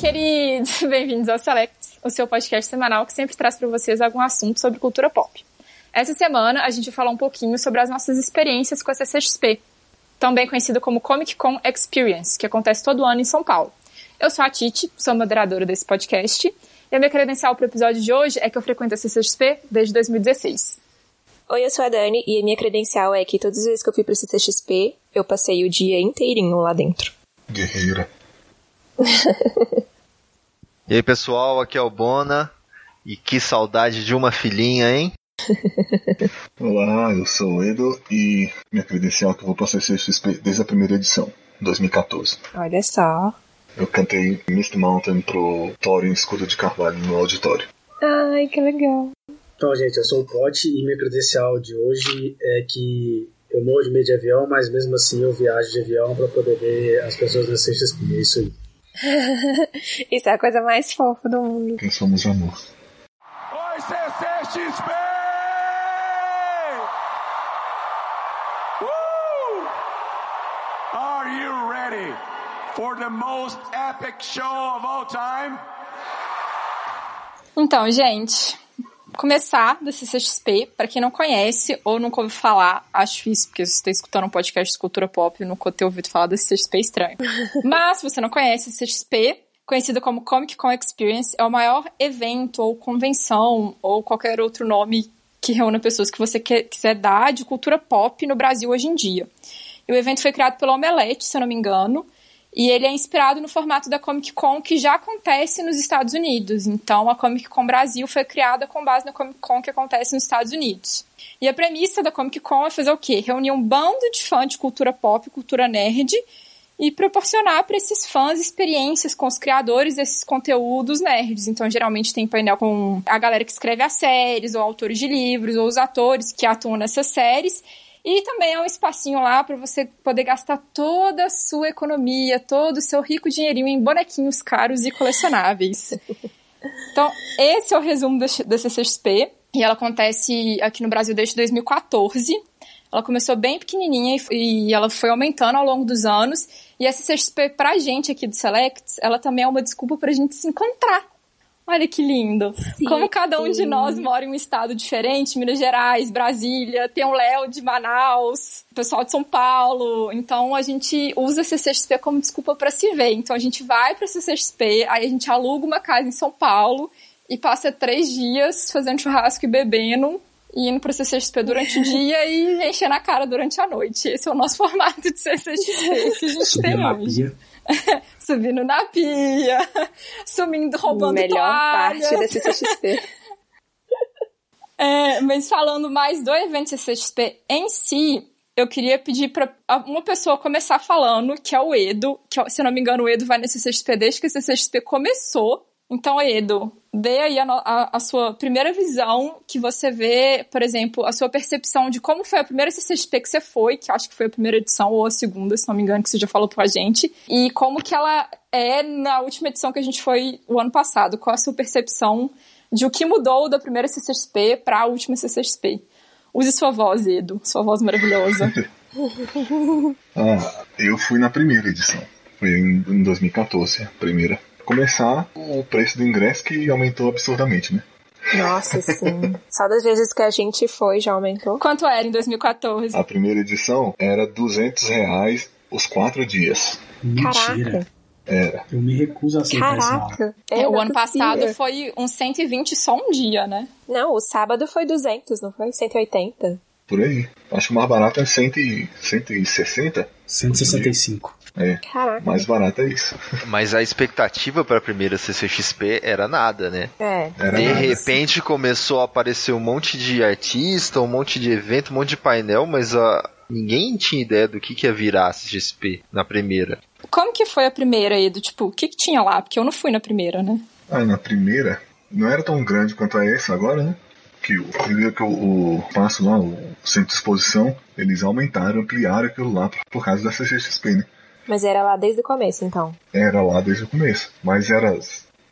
queridos! Bem-vindos ao Selects, o seu podcast semanal que sempre traz para vocês algum assunto sobre cultura pop. Essa semana a gente vai falar um pouquinho sobre as nossas experiências com a CCXP, também conhecida como Comic Con Experience, que acontece todo ano em São Paulo. Eu sou a Titi, sou moderadora desse podcast, e a minha credencial para o episódio de hoje é que eu frequento a CCXP desde 2016. Oi, eu sou a Dani e a minha credencial é que todas as vezes que eu fui pro CCXP, eu passei o dia inteirinho lá dentro. Guerreira. e aí, pessoal, aqui é o Bona. E que saudade de uma filhinha, hein? Olá, eu sou o Edo e minha credencial é que eu vou passar o CCXP desde a primeira edição, 2014. Olha só. Eu cantei Mist Mountain pro Thorin Escudo de Carvalho no auditório. Ai, que legal. Então, gente, eu sou o Pote e minha credencial de hoje é que eu morro de medo de avião, mas mesmo assim eu viajo de avião para poder ver as pessoas na CXP. É isso aí. isso é a coisa mais fofa do mundo. Quem somos amor. Oi, CCXP! Uh! Are you ready for the most epic show of all time? Então, gente, começar da CCXP, para quem não conhece ou nunca ouviu falar, acho difícil, porque você está escutando um podcast de cultura pop e nunca ter ouvido falar da CCXP é estranho. Mas, se você não conhece, a CCXP, conhecida como Comic Con Experience, é o maior evento ou convenção ou qualquer outro nome que reúna pessoas que você quer, quiser dar de cultura pop no Brasil hoje em dia. E o evento foi criado pela Omelete, se eu não me engano, e ele é inspirado no formato da Comic Con que já acontece nos Estados Unidos. Então, a Comic Con Brasil foi criada com base na Comic Con que acontece nos Estados Unidos. E a premissa da Comic Con é fazer o quê? Reunir um bando de fãs de cultura pop, cultura nerd, e proporcionar para esses fãs experiências com os criadores desses conteúdos nerds. Então, geralmente tem painel com a galera que escreve as séries, ou autores de livros, ou os atores que atuam nessas séries. E também é um espacinho lá para você poder gastar toda a sua economia, todo o seu rico dinheirinho em bonequinhos caros e colecionáveis. então, esse é o resumo da CCXP. E ela acontece aqui no Brasil desde 2014. Ela começou bem pequenininha e, ela foi aumentando ao longo dos anos. E a CCXP, pra gente aqui do Selects, ela também é uma desculpa pra gente se encontrar. Olha que lindo. Sim, Como cada um sim. de nós mora em um estado diferente, Minas Gerais, Brasília, tem o Léo de Manaus, o pessoal de São Paulo. Então a gente usa a CCXP como desculpa para se ver. Então a gente vai para a CCXP, aí a gente aluga uma casa em São Paulo e passa três dias fazendo churrasco e bebendo e indo pra CCXP durante o dia e enchendo a cara durante a noite. Esse é o nosso formato de CCXP que a gente Subir tem hoje. Subindo na pia, sumindo, roubando Melhor toalhas. parte da CCXP. é, mas falando mais do evento CCXP em si, eu queria pedir para uma pessoa começar falando, que é o Edo, que se não me engano o Edo vai na CCXP desde que a CCXP começou. Então, Edo, dê aí a, a, a, sua primeira visão, que você vê, por exemplo, a sua percepção de como foi a primeira CCXP que você foi, que acho que foi a primeira edição ou a segunda, se não me engano, que você já falou pra gente, e como que ela é na última edição que a gente foi o ano passado. Qual a sua percepção de o que mudou da primeira CCXP para a última CCXP? Use sua voz, Edo, sua voz maravilhosa. ah, eu fui na primeira edição. Foi em 2014, a primeira começar o preço do ingresso que aumentou absurdamente, né? Nossa, sim. Só das vezes que a gente foi já aumentou. Quanto era em 2014? A primeira edição era 200 reais os quatro dias. Mentira. Caraca. Era. Eu me recuso a aceitar Caraca. É, É, o ano é possível. passado foi uns 120 só um dia, né? Não, o sábado foi 200, não foi? 180. Por aí. Acho que o mais barato é 100 e- 160. 165. É. Caraca. Mais barato é isso. Mas a expectativa para a primeira CCXP era nada, né? É. Era de nada. repente começou a aparecer um monte de artista, um monte de evento, um monte de painel, mas ah, ninguém tinha ideia do que, que ia virar a CCXP na primeira. Como que foi a primeira, Edo? Tipo, o que, que tinha lá? Porque eu não fui na primeira, né? Ah, na primeira, não era tão grande quanto é essa agora, né? Que o primeiro que o, o passo lá, o centro de exposição, eles aumentaram, ampliaram aquilo lá por, por causa da CCXP, né? Mas era lá desde o começo, então. Era lá desde o começo. Mas era,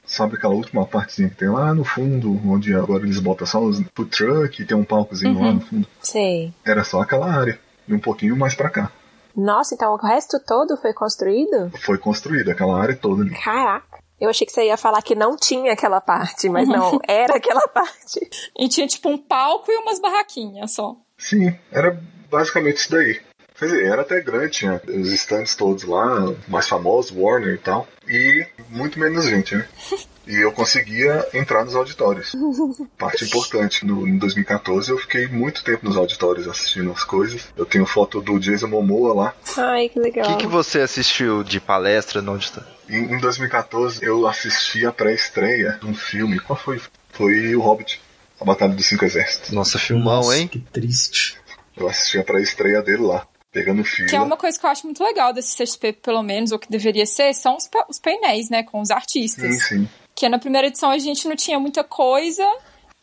sabe aquela última partezinha que tem lá no fundo, onde agora eles botam só os food truck e tem um palcozinho lá no fundo. Sei. Era só aquela área. E um pouquinho mais pra cá. Nossa, então o resto todo foi construído? Foi construída aquela área toda ali. Caraca. Eu achei que você ia falar que não tinha aquela parte, mas não, era aquela parte. E tinha tipo um palco e umas barraquinhas só. Sim, era basicamente isso daí. Quer dizer, era até grande, tinha os stands todos lá, mais famosos, Warner e tal. E muito menos gente, né? E eu conseguia entrar nos auditórios. Parte importante. No, em 2014 eu fiquei muito tempo nos auditórios assistindo as coisas. Eu tenho foto do Jason Momoa lá. Ai, que O legal. que, que você assistiu de palestra no auditório? Em, em 2014 eu assisti a pré-estreia de um filme. Qual foi? Foi O Hobbit. A Batalha dos Cinco Exércitos. Nossa, filmão, Nossa, hein? Que triste. Eu assisti a pré-estreia dele lá. Pegando fila. Que é uma coisa que eu acho muito legal desse CXP, pelo menos, ou que deveria ser, são os, os painéis, né, com os artistas. Sim, sim. Que na primeira edição a gente não tinha muita coisa,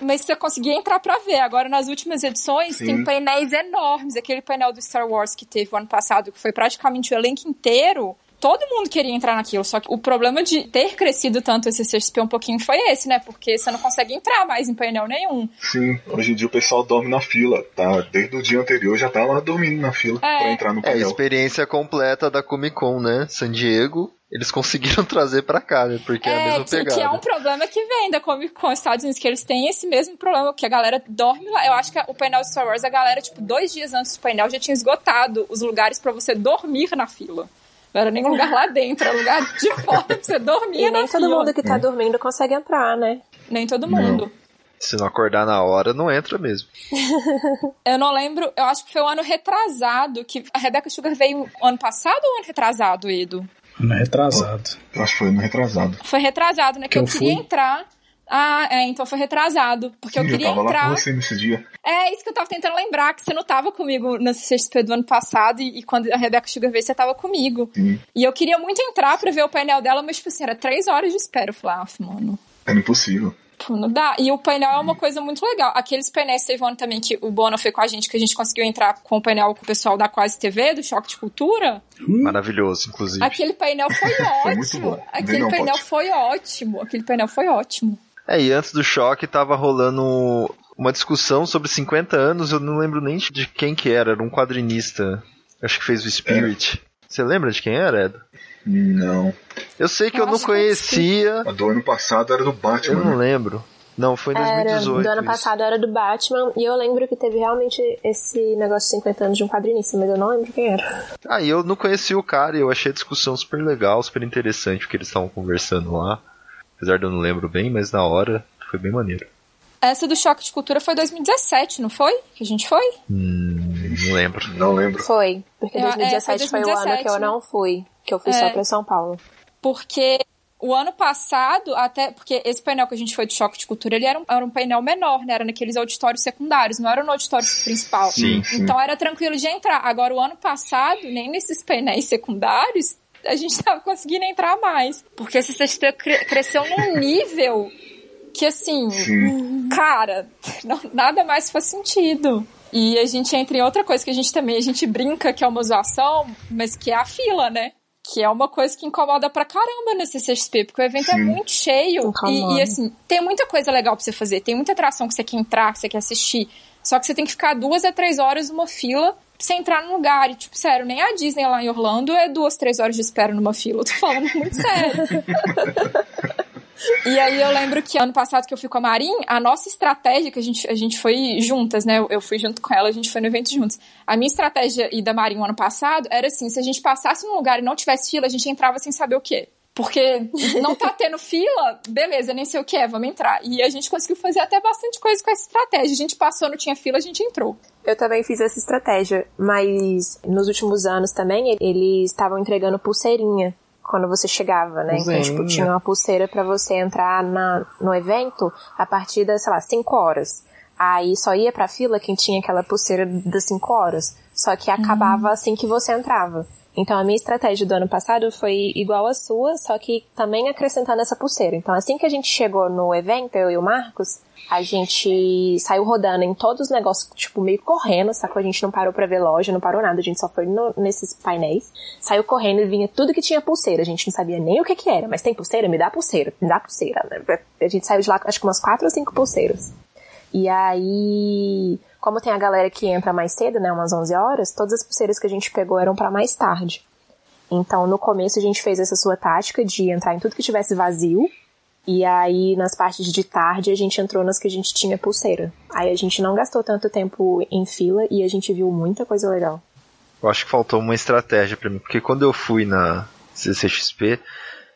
mas você conseguia entrar pra ver. Agora, nas últimas edições, Sim. tem painéis enormes. Aquele painel do Star Wars que teve o ano passado, que foi praticamente o elenco inteiro. Todo mundo queria entrar naquilo, só que o problema de ter crescido tanto esse CXP um pouquinho foi esse, né? Porque você não consegue entrar mais em painel nenhum. Sim, hoje em dia o pessoal dorme na fila, tá? Desde o dia anterior já tá lá dormindo na fila É. pra entrar no É a painel. experiência completa da Comic Con, né? San Diego, eles conseguiram trazer pra cá, né? Porque é, a mesma que, pegada. que é um problema que vem da Comic Con Estados Unidos, que eles têm esse mesmo problema, que a galera dorme lá. Eu acho que o painel de Star Wars, a galera, tipo, dois dias antes do painel já tinha esgotado os lugares pra você dormir na fila. Não era nem lugar lá dentro, era lugar de fora pra você dormir E nem todo mundo que tá dormindo consegue entrar, né? Nem todo mundo. Se não acordar na hora, não entra mesmo. Eu não lembro, eu acho que foi o ano retrasado, que a Rebecca Sugar veio ano passado ou ano retrasado, Edu? Ano retrasado. Eu acho que foi no retrasado. Foi retrasado, né? Que Que eu, eu queria fui. entrar. Ah, é, então foi retrasado. Porque eu Sim, queria tava lá entrar. com você nesse dia. É isso que eu tava tentando lembrar, que você não tava comigo no CCXP do ano passado e, e quando a Rebecca Sugar veio, você tava comigo. Sim. E eu queria muito entrar pra ver o painel dela, mas, tipo assim, era três horas de espera. Eu falei, ah, mano, Era impossível. pô, não dá. E o painel é uma coisa muito legal. Aqueles painéis teve um ano também que o Bono foi com a gente, que a gente conseguiu entrar com o painel com o pessoal da Quase TV, do Choque de Cultura. Maravilhoso, inclusive. Aquele painel foi Foi muito ótimo. bom. Aquele Não painel pode. foi ótimo. Aquele painel foi ótimo. É, e antes do choque tava rolando uma discussão sobre 50 anos, eu não lembro nem de quem que era, era um quadrinista. Acho que fez o Spirit. Você lembra de quem era, Ed? Não. Eu sei que eu, Eu não eu conhecia. A do ano passado era do Eu Batman. não né? lembro. Não, foi em Era, 2018. do ano isso. passado era do Batman, e eu lembro que teve realmente esse negócio de 50 anos de um quadrinista, mas eu não lembro quem era. Ah, e eu não conhecia o cara e eu achei a discussão super legal, super interessante o que eles estavam conversando lá. Apesar de eu não lembro bem, mas na hora foi bem maneiro. Essa do Choque de Cultura foi 2017, não foi? Que a gente foi? Hum, não lembro. Não lembro. Foi, porque É, é, 2017 foi, o ano 2017, que eu né? não fui, que eu fui só É. pra São Paulo. Porque o ano passado, até porque esse painel que a gente foi de choque de cultura, ele era um, era um painel menor, né? Era naqueles auditórios secundários, não era no auditório principal. Sim, sim. Então era tranquilo de entrar. Agora, o ano passado, nem nesses painéis secundários, a gente tava conseguindo entrar mais. Porque esse CXP cre- cresceu num nível que, assim, Sim. cara, não- nada mais faz sentido. E a gente entra em outra coisa que a gente também, a gente brinca que é uma zoação, mas que é a fila, né? Que é uma coisa que incomoda pra caramba nesse CXP, porque o evento é Sim. muito cheio. Incomoda. E, e, assim, tem muita coisa legal pra você fazer, tem muita atração que você quer entrar, que você quer assistir. Só que você tem que ficar duas a três horas numa fila você entrar num lugar. E, tipo, sério, nem a Disney lá em Orlando é duas, três horas de espera numa fila. Eu tô falando muito sério. E aí eu lembro que ano passado que eu fui com a Marin, a nossa estratégia, que a gente, a gente foi juntas, né? Eu, fui junto com ela, a gente foi no evento juntos. A minha estratégia e da Marin o ano passado era assim, se a gente passasse num lugar e não tivesse fila, a gente entrava sem saber o quê. Porque não tá tendo fila, beleza, nem sei o que é, vamos entrar. E a gente conseguiu fazer até bastante coisa com essa estratégia. A gente passou, não tinha fila, a gente entrou. Eu também fiz essa estratégia, mas nos últimos anos também eles estavam entregando pulseirinha quando você chegava, né? Então, tipo, tinha uma pulseira pra você entrar na, no evento a partir das, sei lá, 5 horas. Aí só ia pra fila quem tinha aquela pulseira das 5 horas. Só que acabava assim que você entrava. Então a minha estratégia do ano passado foi igual à sua, só que também acrescentando essa pulseira. Então assim que a gente chegou no evento, eu e o Marcos, a gente saiu rodando em todos os negócios, tipo, meio correndo, sacou? A gente não parou pra ver loja, não parou nada, a gente só foi no- nesses painéis. Saiu correndo e vinha tudo que tinha pulseira. A gente não sabia nem o que que era, mas tem pulseira? Me dá pulseira, me dá pulseira. A gente saiu de lá, acho que umas quatro ou cinco pulseiras. E aí, como tem a galera que entra mais cedo, né, umas 11 horas, todas as pulseiras que a gente pegou eram pra mais tarde. Então, no começo a gente fez essa sua tática de entrar em tudo que tivesse vazio. E aí, nas partes de tarde, a gente entrou nas que a gente tinha pulseira. Aí a gente não gastou tanto tempo em fila e a gente viu muita coisa legal. Eu acho que faltou uma estratégia pra mim, porque quando eu fui na CCXP,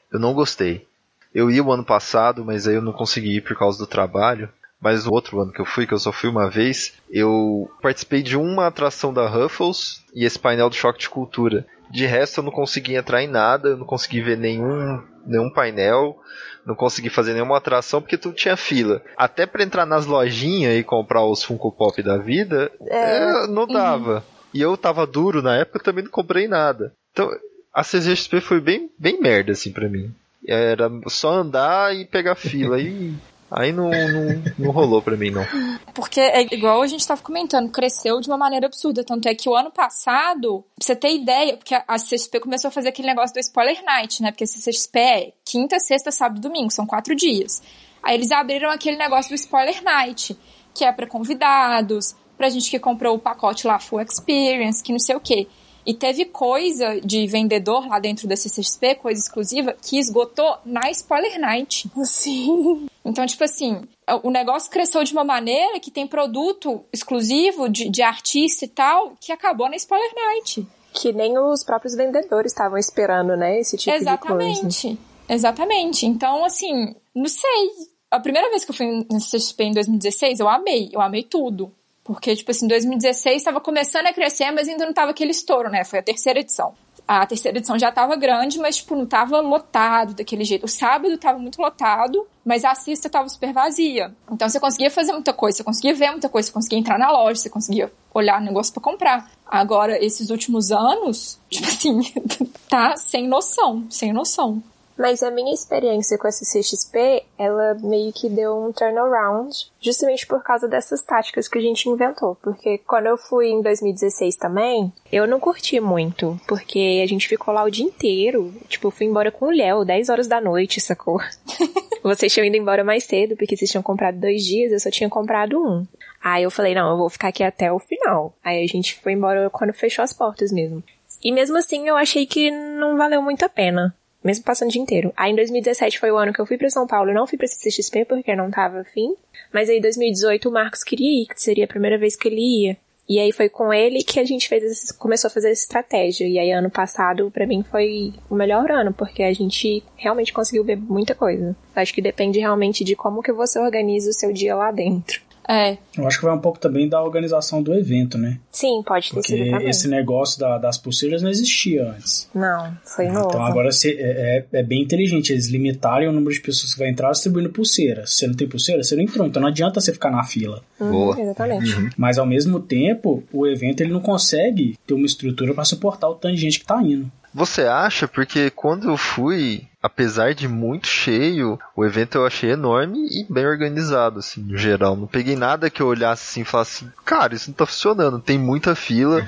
eu não gostei. Eu ia o ano passado, mas aí eu não consegui ir por causa do trabalho. Mas no outro ano que eu fui, que eu só fui uma vez, eu participei de uma atração da Ruffles e esse painel do Choque de Cultura. De resto, eu não consegui entrar em nada, eu não consegui ver nenhum, nenhum painel, não consegui fazer nenhuma atração porque tudo tinha fila. Até para entrar nas lojinhas e comprar os Funko Pop da vida, é, não dava. E eu tava duro na época, também não comprei nada. Então, a CGXP foi bem, bem merda, assim, pra mim. Era só andar e pegar fila. Aí, aí não, não, não rolou pra mim, não. Porque é igual a gente tava comentando, cresceu de uma maneira absurda. Tanto é que o ano passado, pra você ter ideia, porque a CCXP começou a fazer aquele negócio do Spoiler Night, né? Porque a CCXP é quinta, sexta, sábado e domingo, são quatro dias. Aí eles abriram aquele negócio do Spoiler Night, que é para convidados, pra gente que comprou o pacote lá Full Experience, que não sei o quê. E teve coisa de vendedor lá dentro da CCXP, coisa exclusiva, que esgotou na Spoiler Night. Sim. Então, tipo assim, o negócio cresceu de uma maneira que tem produto exclusivo de, de artista e tal, que acabou na Spoiler Night. Que nem os próprios vendedores estavam esperando, né? Esse tipo de coisa. Exatamente. Exatamente. Então, assim, não sei. A primeira vez que eu fui na CCXP em 2016, eu amei. Eu amei tudo. Porque, tipo assim, 2016 estava começando a crescer, mas ainda não tava aquele estouro, né? Foi a terceira edição. A terceira edição já tava grande, mas, tipo, não tava lotado daquele jeito. O sábado tava muito lotado, mas a cesta tava super vazia. Então você conseguia fazer muita coisa, você conseguia ver muita coisa, você conseguia entrar na loja, você conseguia olhar o negócio para comprar. Agora, esses últimos anos, tipo assim, tá sem noção, sem noção. Mas a minha experiência com a CCXP, ela meio que deu um turnaround, justamente por causa dessas táticas que a gente inventou. Porque quando eu fui em 2016 também, eu não curti muito, porque a gente ficou lá o dia inteiro. Tipo, eu fui embora com o Léo, 10 horas da noite, sacou? Vocês tinham ido embora mais cedo, porque vocês tinham comprado dois dias, eu só tinha comprado um. Aí eu falei, não, eu vou ficar aqui até o final. Aí a gente foi embora quando fechou as portas mesmo. E mesmo assim eu achei que não valeu muito a pena mesmo passando o dia inteiro. Aí em 2017 foi o ano que eu fui para São Paulo, eu não fui pra CCXP porque não tava afim. Mas aí em 2018 o Marcos queria ir, que seria a primeira vez que ele ia. E aí foi com ele que a gente fez esse, começou a fazer essa estratégia. E aí ano passado para mim foi o melhor ano, porque a gente realmente conseguiu ver muita coisa. Acho que depende realmente de como que você organiza o seu dia lá dentro. É. Eu acho que vai um pouco também da organização do evento, né? Sim, pode ter Porque sido também. esse negócio da- das pulseiras não existia antes. Não, foi novo. Então agora você- é, é- é bem inteligente eles limitarem o número de pessoas que vai entrar distribuindo pulseira. Se você não tem pulseira, você não entrou. Então não adianta você ficar na fila. Uhum, Boa. Exatamente. Mas ao mesmo tempo, o evento ele não consegue ter uma estrutura para suportar o tanto de gente que tá indo. Você acha? Porque quando eu fui, apesar de muito cheio, o evento eu achei enorme e bem organizado, assim, no geral. Não peguei nada que eu olhasse assim e falasse, cara, isso não tá funcionando. Tem muita fila.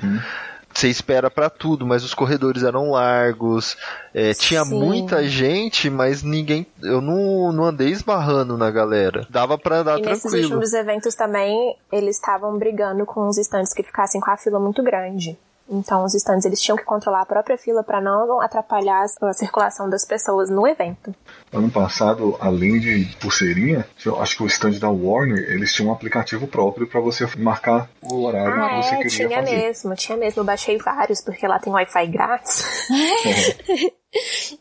Você espera pra tudo, mas os corredores eram largos, é, tinha Sim. muita gente, mas ninguém. Eu não, não andei esbarrando na galera. Dava pra andar E nesses tranquilo. últimos eventos também, eles estavam brigando com os estantes que ficassem com a fila muito grande. Então, os estantes eles tinham que controlar a própria fila para não atrapalhar a circulação das pessoas no evento. Ano passado, além de pulseirinha, eu acho que o stand da Warner, eles tinham um aplicativo próprio para você marcar o horário Ah, que você é, queria tinha fazer. mesmo, tinha mesmo. Eu baixei vários, porque lá tem Wi-Fi grátis.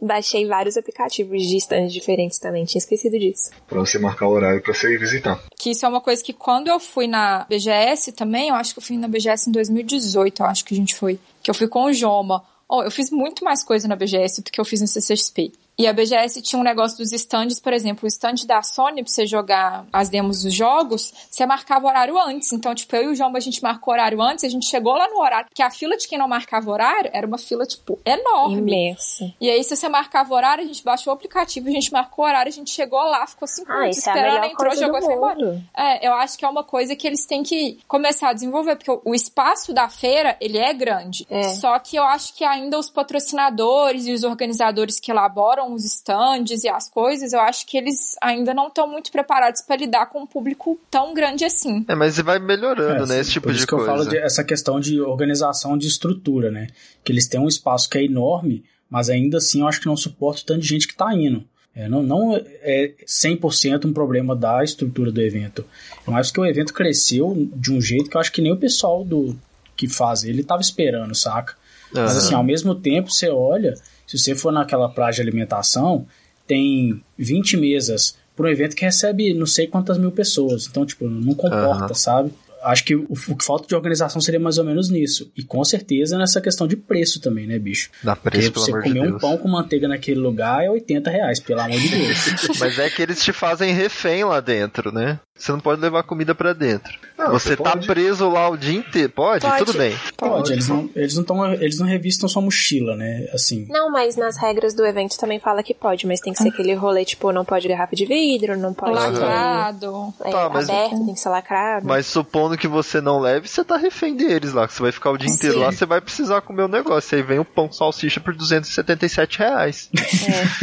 baixei vários aplicativos de stands diferentes também, tinha esquecido disso. Pra você marcar o horário pra você ir visitar. Que isso é uma coisa que quando eu fui na BGS também, eu acho que eu fui na BGS em 2018, eu acho que a gente foi. Que eu fui com o Joma. Oh, eu fiz muito mais coisa na BGS do que eu fiz no CCXP. E a BGS tinha um negócio dos stands, por exemplo, o stand da Sony, pra você jogar as demos dos jogos, você marcava horário antes. Então, tipo, eu e o João, a gente marcou horário antes, a gente chegou lá no horário, porque a fila de quem não marcava horário era uma fila, tipo, enorme. Imenso. E aí, se você marcava horário, a gente baixou o aplicativo, a gente marcou horário, a gente chegou lá, ficou cinco Ah, minutos isso é a esperando, melhor entrou, jogou e foi embora. É, eu acho que é uma coisa que eles têm que começar a desenvolver, porque o- o espaço da feira, ele é grande. É. Só que eu acho que ainda os patrocinadores e os organizadores que elaboram decoram os stands e as coisas, eu acho que eles ainda não estão muito preparados para lidar com um público tão grande assim. É, mas vai melhorando, É, né? Esse tipo por de isso que eu coisa. falo de, essa questão de organização de estrutura, né? Que eles têm um espaço que é enorme, mas ainda assim eu acho que não suporta o tanto de gente que tá indo. É, não, não é 100% um problema da estrutura do evento. É mais que o evento cresceu de um jeito que eu acho que nem o pessoal do que faz ele tava esperando, saca? Mas Aham. assim, ao mesmo tempo, você olha, se você for naquela praia de alimentação, tem 20 mesas para um evento que recebe não sei quantas mil pessoas. Então, tipo, não comporta, Aham. sabe? Acho que o, o falta de organização seria mais ou menos nisso. E com certeza nessa questão de preço também, né, bicho? Dá Porque preço, pelo você amor de comer um pão com manteiga naquele lugar é 80 reais, pelo amor de Deus. Mas é que eles te fazem refém lá dentro, né? Você não pode levar comida pra dentro. Não, você você tá pode. preso lá o dia inteiro. Pode? Pode. Tudo bem. Pode, eles não, eles não, tão, eles não revistam sua mochila, né? Assim. Não, mas nas regras do evento também fala que pode, mas tem que ser aquele rolê, tipo, não pode garrafa de vidro, não pode Lacrado. é, Tá, mas- aberto, tem que ser lacrado. Mas supondo que você não leve, você tá refém deles lá. Que você vai ficar o dia inteiro Sim. lá, você vai precisar comer o negócio. Aí vem o pão com salsicha por 277 reais.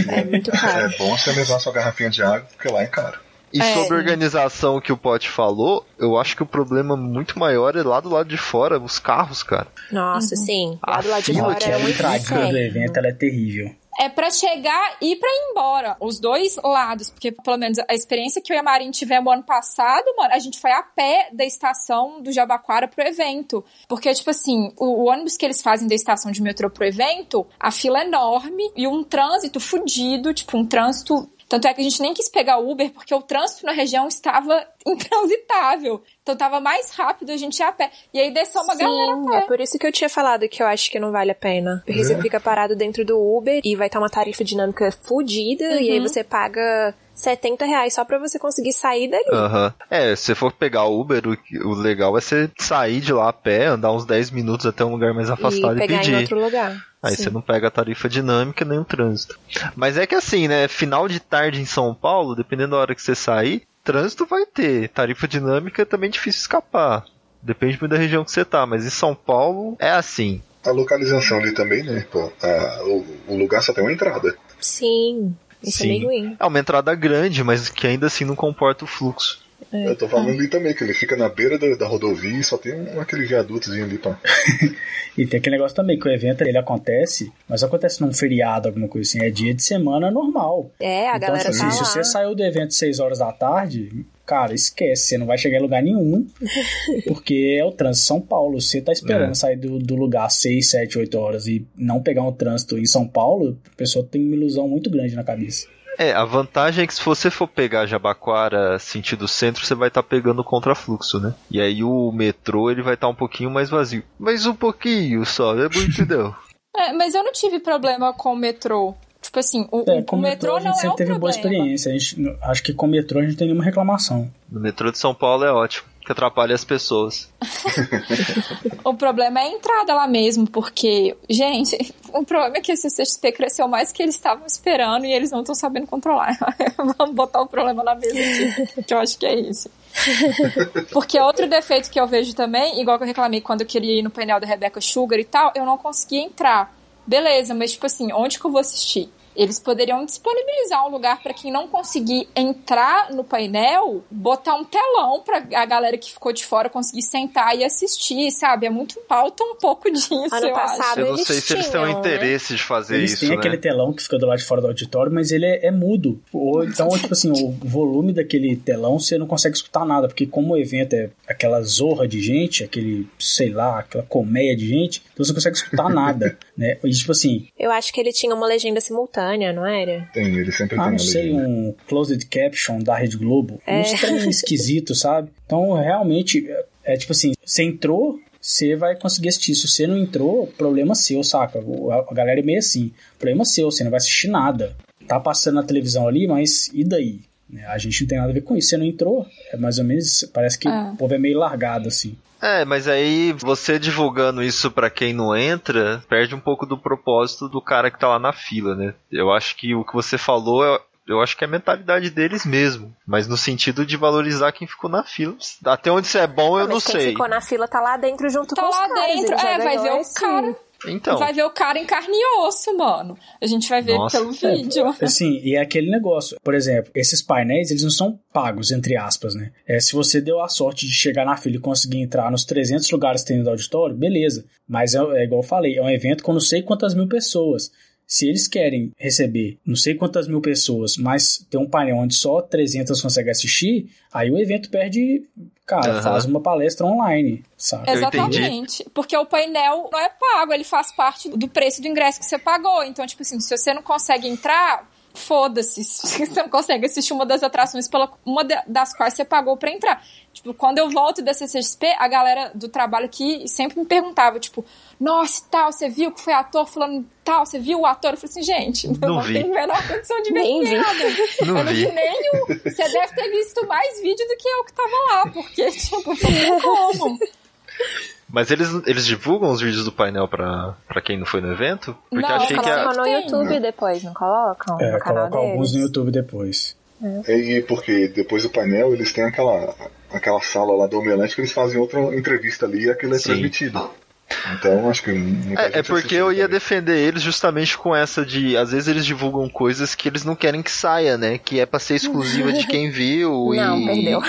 É, é muito É caro. bom você levar sua garrafinha de água, porque lá é caro. E É. sobre a organização que o Pote falou, eu acho que o problema muito maior é lá do lado de fora, os carros, cara. Nossa, sim. A Lá do lado de fila fora que era a muito entradinha do evento ela é terrível. É pra chegar e pra ir embora. Os dois lados. Porque, pelo menos, a experiência que eu e a Marin tivemos ano passado, mano, a gente foi a pé da estação do Jabaquara pro evento. Porque, tipo assim, o, o ônibus que eles fazem da estação de metrô pro evento, a fila é enorme e um trânsito fudido, tipo, um trânsito. Tanto é que a gente nem quis pegar Uber, porque o trânsito na região estava intransitável. Então tava mais rápido a gente ir a pé. E aí desceu uma galera a Sim, pé. é por isso que eu tinha falado que eu acho que não vale a pena. Porque você fica parado dentro do Uber e vai estar uma tarifa dinâmica fodida e aí você paga 70 reais só pra você conseguir sair dali. Aham. É, se você for pegar o Uber, o, o legal é você sair de lá a pé, andar uns 10 minutos até um lugar mais e afastado e, pegar em pedir. outro lugar. Aí Sim. você não pega a tarifa dinâmica nem o trânsito. Mas é que assim, né? Final de tarde em São Paulo, dependendo da hora que você sair, trânsito vai ter. Tarifa dinâmica é também difícil escapar. Depende muito da região que você tá, mas em São Paulo é assim. A localização ali também, né? Pô, a- o, o lugar só tem uma entrada. Sim, isso Sim. é meio ruim. É uma entrada grande, mas que ainda assim não comporta o fluxo. É. Eu tô falando ali também, que ele fica na beira da, da rodovia e só tem um, aquele viadutozinho ali pra. E tem aquele negócio também, que o evento ele acontece, mas acontece num feriado, alguma coisa assim, é dia de semana normal. É, a então, galera tipo tá assim, lá. se você saiu do evento 6 horas da tarde, cara, esquece, você não vai chegar em lugar nenhum, porque é o trânsito de São Paulo. Você tá esperando É. sair do, do lugar 6, 7, 8 horas e não pegar um trânsito em São Paulo, a pessoa tem uma ilusão muito grande na cabeça. É, a vantagem é que se você for pegar Jabaquara sentido centro, você vai estar pegando o contrafluxo, né? E aí o metrô ele vai estar um pouquinho mais vazio. Mas um pouquinho só, é muito não. É, mas eu não tive problema com o metrô. Tipo assim, o, É, o com o metrô, a não gente é sempre um teve problema. boa experiência. A gente, acho que com o metrô a gente não tem nenhuma reclamação. No metrô de São Paulo é ótimo, que atrapalha as pessoas. O problema é a entrada lá mesmo, porque, gente, o problema é que esse CXP cresceu mais que eles estavam esperando e eles não estão sabendo controlar. Vamos botar o problema na mesa aqui, que eu acho que é isso. Porque outro defeito que eu vejo também, igual que eu reclamei quando eu queria ir no painel da Rebecca Sugar e tal, eu não conseguia entrar. Beleza, mas tipo assim, onde que eu vou assistir? Eles poderiam disponibilizar um lugar para quem não conseguir entrar no painel, botar um telão para a galera que ficou de fora conseguir sentar e assistir, sabe? É muito falta um pouco disso, Ano eu passado- acho. Eu não eles sei se eles têm né? interesse de fazer Eles isso, têm né? aquele telão que fica do lado de fora do auditório, mas ele é, é mudo. Ou então, tipo assim, o volume daquele telão você não consegue escutar nada, porque como o evento é aquela zorra de gente, aquele, sei lá, aquela colmeia de gente, então você não consegue escutar nada, né? E tipo assim, Eu acho que ele tinha uma legenda simultânea, não era? Tem, ele sempre ah, tem não uma sei, legenda. um closed caption da Rede Globo, É. um estranho esquisito, sabe? Então, realmente, é, é tipo assim, você entrou, você vai conseguir assistir. Se você não entrou, problema seu, saca? A galera é meio assim, problema seu, você não vai assistir nada. Tá passando na televisão ali, mas e daí? Né, A gente não tem nada a ver com isso. Você não entrou, é mais ou menos, parece que Ah. o povo é meio largado, assim. É, mas aí você divulgando isso pra quem não entra, perde um pouco do propósito do cara que tá lá na fila, né? Eu acho que o que você falou, eu, eu acho que é a mentalidade deles mesmo, mas no sentido de valorizar quem ficou na fila. Até onde isso é bom, eu Mas não quem sei. ficou na fila tá lá dentro junto Tá com os lá caras. dentro, ele já é, vai ver o cara. Então, Vai ver o cara em carne e osso, mano. A gente vai ver Nossa. pelo vídeo. Assim, e é aquele negócio. Por exemplo, esses painéis, eles não são pagos, entre aspas, né? É, se você deu a sorte de chegar na fila e conseguir entrar nos 300 lugares que tem no auditório, beleza. Mas é, é igual eu falei, é um evento com não sei quantas mil pessoas. Se eles querem receber não sei quantas mil pessoas, mas tem um painel onde só 300 conseguem assistir, aí o evento perde, cara, Aham. faz uma palestra online, sabe? Exatamente. Porque o painel não é pago, ele faz parte do preço do ingresso que você pagou. Então, tipo assim, se você não consegue entrar, foda-se. Se você não consegue assistir uma das atrações pela uma da- das quais você pagou pra entrar. Tipo, quando eu volto da CCXP, a galera do trabalho aqui sempre me perguntava, tipo, nossa, e tal, você viu que foi ator falando tal, você viu o ator? Eu falei assim, gente, Não não, vi. tenho a menor condição de ver Nem vi. nada. Não eu vi. vi nenhum. Você deve ter visto mais vídeo do que eu que tava lá, porque, tipo, não tem como. Mas eles, eles divulgam os vídeos do painel pra, pra quem não foi no evento? Porque Não, achei que colocam a, no. YouTube depois, não colocam? É, no canal coloca alguns no YouTube depois. E porque depois do painel eles têm aquela, aquela sala lá do Omelete que eles fazem outra entrevista ali e aquilo é Sim. transmitido. Então acho que É, é porque eu ia também. defender eles justamente com essa de. Às vezes eles divulgam coisas que eles não querem que saia, né? Que é pra ser exclusiva de quem viu Não, e. perdeu.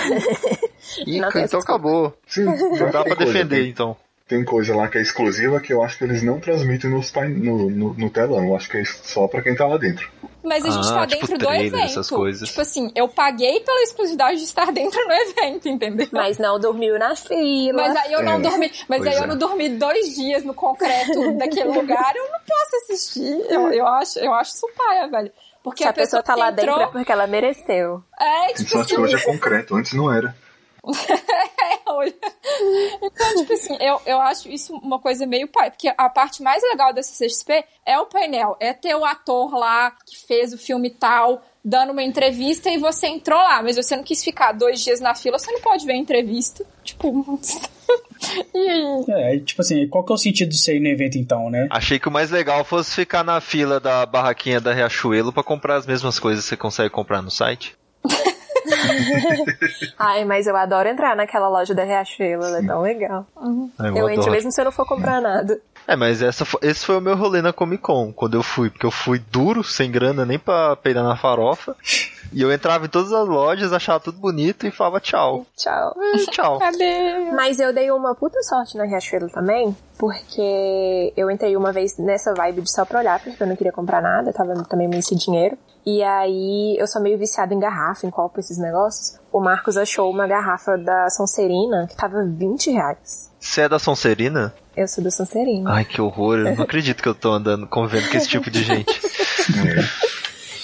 E, Não então acabou. Sim, Não dá pra coisa, defender, tem- então. Tem coisa lá que é exclusiva que eu acho que eles não transmitem nos pain... no, no, no telão. Eu acho que é só pra quem tá lá dentro. Mas a gente Ah, tá tipo dentro do trailer, evento. essas coisas. Tipo assim, eu paguei pela exclusividade de estar dentro do evento, entendeu? Mas não dormiu na fila. Mas aí eu não É. dormi. Mas Pois aí é. eu não dormi dois dias no concreto daquele lugar, eu não posso assistir. Eu, eu acho, eu acho isso paia, velho. Porque Se a pessoa tá que lá dentro entrou, é porque ela mereceu. É, tipo só assim, que hoje é concreto, antes não era. Então, tipo assim, eu, eu acho isso uma coisa meio pai. Porque a parte mais legal da CCXP é o painel. É ter o ator lá que fez o filme tal, dando uma entrevista e você entrou lá. Mas você não quis ficar dois dias na fila, você não pode ver a entrevista. Tipo. e aí? É, tipo assim, qual que é o sentido disso aí no evento então, né? Achei que o mais legal fosse ficar na fila da barraquinha da Riachuelo pra comprar as mesmas coisas que você consegue comprar no site. Ai, mas eu adoro entrar naquela loja da Riachuelo, ela é tão legal. Ai, Eu entro adoro. mesmo se eu não for comprar nada. É, mas essa, esse foi o meu rolê na Comic Con, quando eu fui, porque eu fui duro, sem grana nem pra peidar na farofa. E eu entrava em todas as lojas, achava tudo bonito e falava tchau. Tchau. E tchau. Cadê? Mas eu dei uma puta sorte na Riachuelo também, porque eu entrei uma vez nessa vibe de só pra olhar, porque eu não queria comprar nada, eu tava também meio sem dinheiro. E aí eu sou meio viciada em garrafa, em copo, esses negócios. O Marcos achou uma garrafa da Sonserina que tava 20 reais. Você é da Sonserina? Eu sou da Sonserina. Ai, que horror. Eu não acredito que eu tô andando, convivendo com esse tipo de gente.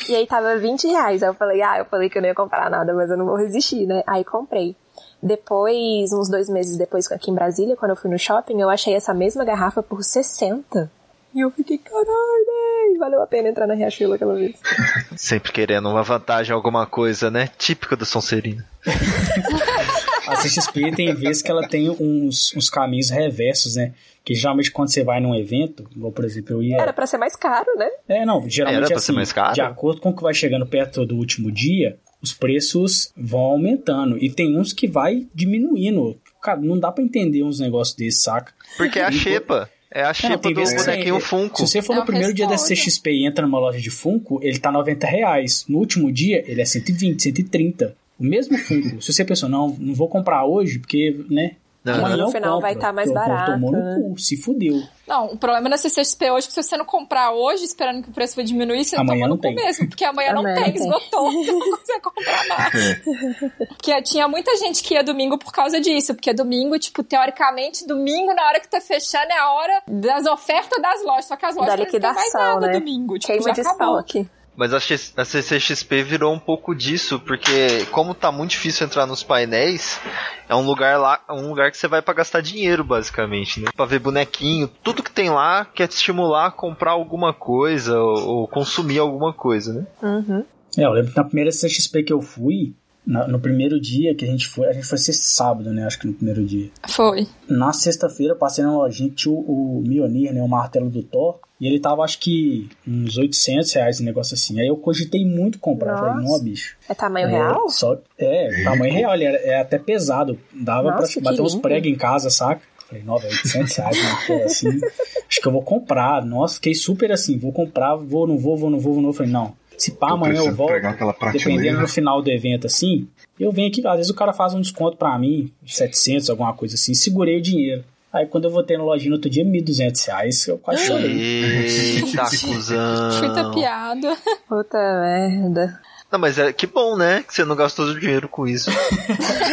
E aí tava 20 reais. Aí eu falei, ah, eu falei que eu não ia comprar nada, mas eu não vou resistir, né? Aí comprei. Depois, uns dois meses depois, aqui em Brasília, quando eu fui no shopping, eu achei essa mesma garrafa por 60. E eu fiquei, caralho, valeu a pena entrar na Riachuelo aquela vez. Sempre querendo uma vantagem, alguma coisa, né? Típica da Sonserina. A CXP tem vezes que ela tem uns, uns caminhos reversos, né? Que geralmente quando você vai num evento, igual por exemplo, eu ia. Era pra ser mais caro, né? É, não, geralmente Era pra assim, ser mais caro? de acordo com o que vai chegando perto do último dia, os preços vão aumentando. E tem uns que vai diminuindo. Cara, não dá pra entender uns negócios desses, saca? Porque é a xepa. É a Não, xepa tem do vezes que você- bonequinho Funko. Se você for É no primeiro dia da. CXP e entra numa loja de Funko, ele tá 90 reais. No último dia, ele é 120, 130. O mesmo Funko. Se você pensou, não, não vou comprar hoje, porque, né? Não, amanhã no final compro. vai tá mais barato, Tomou né? no cu, se fudeu. Não, o problema na CCXP hoje é que se você não comprar hoje, esperando que o preço vai diminuir, você Amanhã não tem. cu mesmo, porque amanhã não Amanhã tem, não tem. esgotou, você não consegue comprar mais. Porque tinha muita gente que ia domingo por causa disso, porque domingo, tipo, teoricamente, domingo, na hora que tá fechando, é a hora das ofertas das lojas, só que as lojas Da não tem mais nada né? domingo, tipo, Queima já de acabou. estoque. Mas a, X- a CCXP virou um pouco disso, porque como tá muito difícil entrar nos painéis, é um lugar lá, é um lugar que você vai pra gastar dinheiro, basicamente, né? Pra ver bonequinho, tudo que tem lá quer te estimular a comprar alguma coisa ou, ou consumir alguma coisa, né? Uhum. É, eu lembro que na primeira CXP que eu fui, na- no primeiro dia que a gente foi, a gente foi ser sábado, né? Acho que no primeiro dia. Foi. Na sexta-feira, passei na lojinha que tinha o, o Mjolnir, né? O martelo do Thor. E ele tava, acho que, uns 800 reais, um negócio assim. Aí eu cogitei muito comprar. Falei, Nossa. não, bicho. É tamanho É, real? Só, é, tamanho real. Ele era, é até pesado. Dava Nossa, pra bater uns pregos em casa, saca? Falei, não, velho, 800 reais, né? assim, acho que eu vou comprar. Nossa, fiquei super assim, vou comprar, vou, não vou, vou, não vou, vou, não. Falei, não, se pá, Eu amanhã eu volto, pegar aquela dependendo no final do evento assim, eu venho aqui, às vezes o cara faz um desconto pra mim, 700, alguma coisa assim, segurei o dinheiro. Aí quando eu voltei na lojinha no outro dia, 1.200 reais, eu quase chorei. Eita, cuzão. Fui tapeado. Puta merda. Não, mas é que bom, né? Que você não gastou o dinheiro com isso.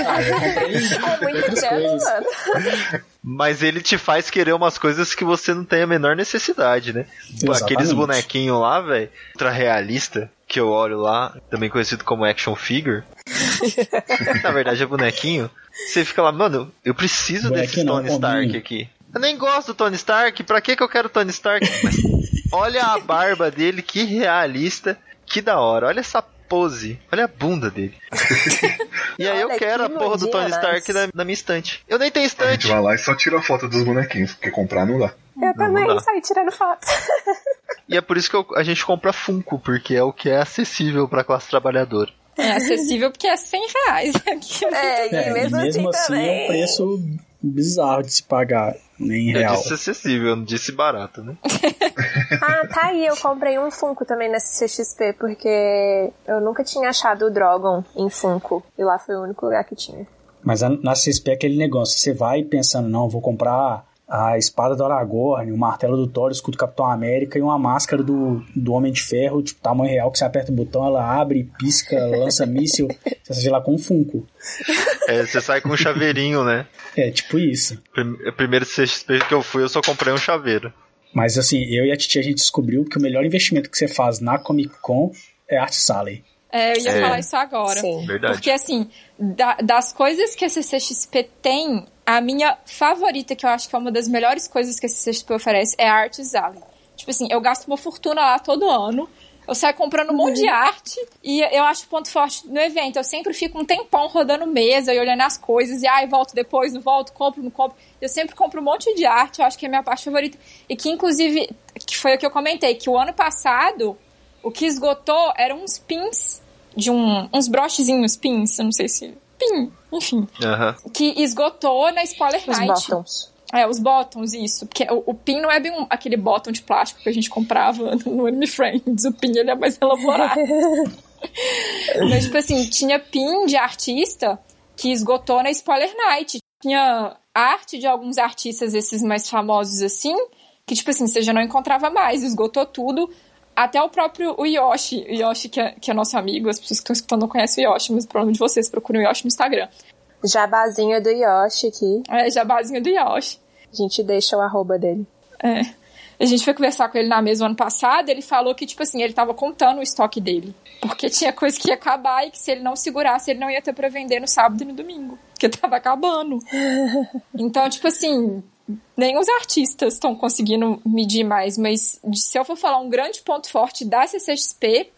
Ah, eu comprei É muito coisas. mano. Mas ele te faz querer umas coisas que você não tem a menor necessidade, né? Exatamente. Aqueles bonequinhos lá, velho, ultra realista, que eu olho lá, também conhecido como action figure. Na verdade é bonequinho. Você fica lá, mano, eu preciso desse Bonequinho não, Tony Stark ovinho. aqui. Eu nem gosto do Tony Stark, pra que que eu quero Tony Stark? Mas olha a barba dele, que realista, que da hora. Olha essa pose, olha a bunda dele. e aí eu Olha, quero a que porra do Tony Stark na, na minha estante. Eu nem tenho A gente estante. vai lá e só tira a foto dos bonequinhos, porque comprar não dá. Eu também dá. saí tirando foto. E é por isso que eu- a gente compra Funko, porque é o que é acessível pra classe trabalhadora. É acessível porque é 100 reais. É, e É, mesmo, e mesmo assim, assim também. é um preço bizarro de se pagar né, em Eu real. disse acessível, eu não disse barato, né? Ah, tá aí, eu comprei um Funko também nessa CXP, porque eu nunca tinha achado o Drogon em Funko. E lá foi o único lugar que tinha. Mas na CSP é aquele negócio, você vai pensando, não, vou comprar a espada do Aragorn, o martelo do Thor, o escudo do Capitão América e uma máscara do, do Homem de Ferro, tipo, tamanho real, que você aperta o botão, ela abre, pisca, lança míssil, você seja lá com um Funko. É, você sai com um chaveirinho, né? É, tipo isso. Prim- A primeira CXP que eu fui, eu só comprei um chaveiro. Mas assim, eu e a Titi a gente descobriu que o melhor investimento que você faz na Comic Con é Art Sally. É, eu ia É. falar isso agora. Sim. Verdade. Porque, assim, da- das coisas que a CCXP tem, a minha favorita, que eu acho que é uma das melhores coisas que a CCXP oferece, é a Arts Alley. Tipo assim, eu gasto uma fortuna lá todo ano. Eu saio comprando um monte de arte e eu acho o ponto forte no evento. Eu sempre fico um tempão rodando mesa e olhando as coisas. E ai, volto depois, não volto, compro, não compro. Eu sempre compro um monte de arte, eu acho que é a minha parte favorita. E que, inclusive, que foi o que eu comentei, que o ano passado, o que esgotou eram uns pins de um, uns brochezinhos, pins, eu não sei se. Pin, enfim. Que esgotou na Spoiler Os Night. bottoms. É, os bottoms, isso. Porque o, o pin não é bem um- aquele bottom de plástico que a gente comprava no Anime Friends. O pin, ele é mais elaborado. Mas, tipo assim, tinha pin de artista que esgotou na Spoiler Night. Tinha arte de alguns artistas, esses mais famosos assim, que, tipo assim, você já não encontrava mais. Esgotou tudo. Até o próprio o Yoshi. O Yoshi, que é, que é nosso amigo. As pessoas que estão escutando não conhecem o Yoshi, mas provavelmente vocês procuram o Yoshi no Instagram. Jabazinho do Yoshi aqui. É, jabazinho do Yoshi. A gente deixa o arroba dele. É. A gente foi conversar com ele na mesa o ano passado, ele falou que, tipo assim, ele tava contando o estoque dele. Porque tinha coisa que ia acabar e que se ele não segurasse, ele não ia ter pra vender no sábado e no domingo. Porque tava acabando. Então, tipo assim, nem os artistas estão conseguindo medir mais, mas se eu for falar um grande ponto forte da CCXP,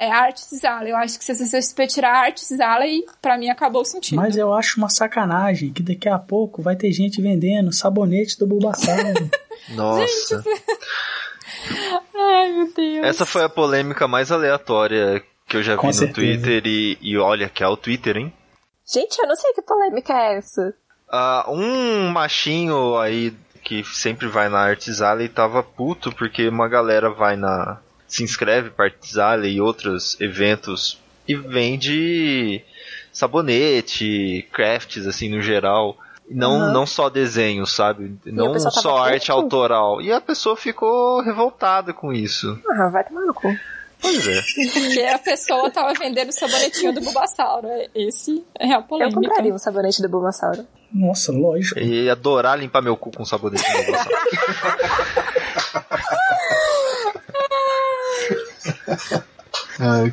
é a Arts Alley. Eu acho que se a CCXP tirar a Arts Alley, pra mim acabou o sentido. Mas eu acho uma sacanagem que daqui a pouco vai ter gente vendendo sabonete do Bulbasaur. Nossa. Ai, meu Deus. Essa foi a polêmica mais aleatória que eu já vi Com no certeza. Twitter e, e olha que é o Twitter, hein? Gente, eu não sei que polêmica é essa. Ah, um machinho aí que sempre vai na Arts Alley tava puto porque uma galera vai na. se inscreve pra Arts Alley e outros eventos e vende sabonete, crafts assim no geral. Não, Aham. não só desenho, sabe? Não pessoa tava só arte autoral. E a pessoa ficou revoltada com isso. Ah, vai tomar no cu. Pois é. Porque a pessoa tava vendendo o sabonetinho do Bulbasauro. É- Esse é a Eu polêmica. compraria um sabonete do Bulbasauro. Nossa, lógico. E ia adorar limpar meu cu com sabonete no Bulbasaur. Ai.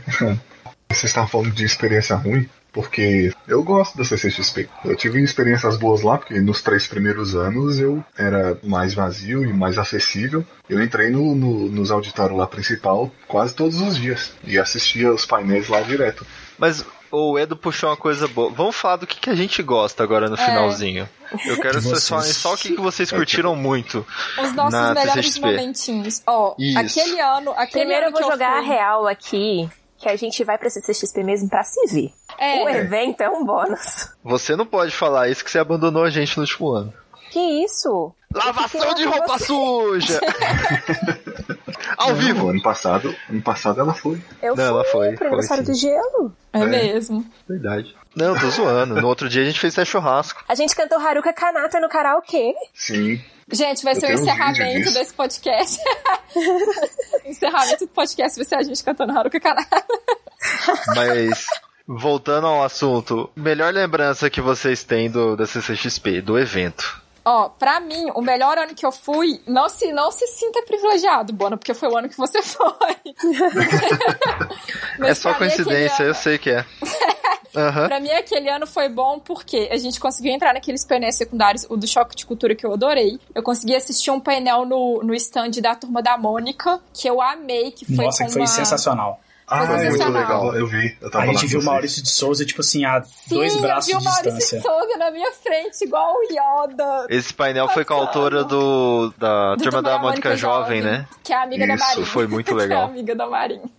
Vocês estavam falando de experiência ruim, porque eu gosto da CCXP. Eu tive experiências boas lá, porque nos três primeiros anos eu era mais vazio e mais acessível. Eu entrei no, no- nos auditórios lá principal quase todos os dias e assistia os painéis lá direto. Mas o Edo puxou uma coisa boa. Vamos falar do que, que a gente gosta agora no finalzinho. Eu quero que vocês falem só o que, que vocês curtiram muito. Os nossos Na melhores CCXP. momentinhos. Ó, Isso. aquele ano. Aquele Primeiro eu ano vou que jogar a fui- real aqui, que a gente vai pra CCXP mesmo pra se ver. O É, evento é um bônus. Você não pode falar isso que você abandonou a gente no último ano. Que isso? Lavação de roupa suja! Ao Não, vivo! Ano passado, ano passado ela foi. Eu Não, ela fui foi, pro foi aniversário do gelo. É, É. mesmo. Verdade. Não, tô zoando. No outro dia a gente fez até churrasco. A gente cantou Haruka Kanata no karaokê. Sim. Gente, vai Eu ser o encerramento desse podcast. encerramento do podcast vai ser a gente cantando Haruka Kanata. Mas, voltando ao assunto, melhor lembrança que vocês têm do, da CCXP, do evento. Ó, pra mim, o melhor ano que eu fui, não se, não se sinta privilegiado, Bona, porque foi o ano que você foi. Mas é só coincidência, ano- eu sei que é. Aham. Pra mim, aquele ano foi bom porque a gente conseguiu entrar naqueles painéis secundários, o do Choque de Cultura, que eu adorei. Eu consegui assistir um painel no, no stand da Turma da Mônica, que eu amei, que foi Nossa, com que foi uma... sensacional. Ah, muito legal. Eu vi. Eu tava A gente viu o. Maurício de Souza, tipo assim, a Sim, dois braços eu vi de o Maurício distância. Souza na minha frente, igual o Yoda. Esse painel foi com a autora do da Do Turma da Mônica Mônica Jovem, né? Que é a amiga da Isso, Marinha. foi muito que é a legal. amiga da Marinha.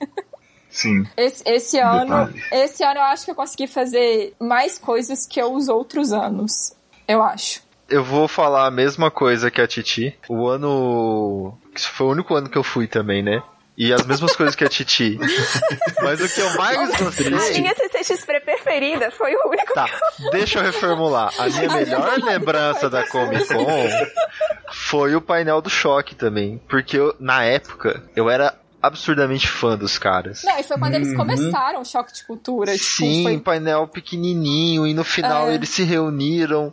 Sim. Esse, esse ano, Detalhe. esse ano eu acho que eu consegui fazer mais coisas que os outros anos. Eu acho. Eu vou falar a mesma coisa que a Titi. O ano. Isso foi o único ano que eu fui também, né? E as mesmas coisas que a Titi. Mas o que eu mais A gostei. minha CCXP preferida foi o único Tá, deixa eu reformular. A minha melhor lembrança da Comic Con foi o painel do choque também. Porque eu, na época, eu era absurdamente fã dos caras. Não, e foi quando eles começaram o choque de cultura. Tipo, Sim, foi painel pequenininho e no final É. eles se reuniram,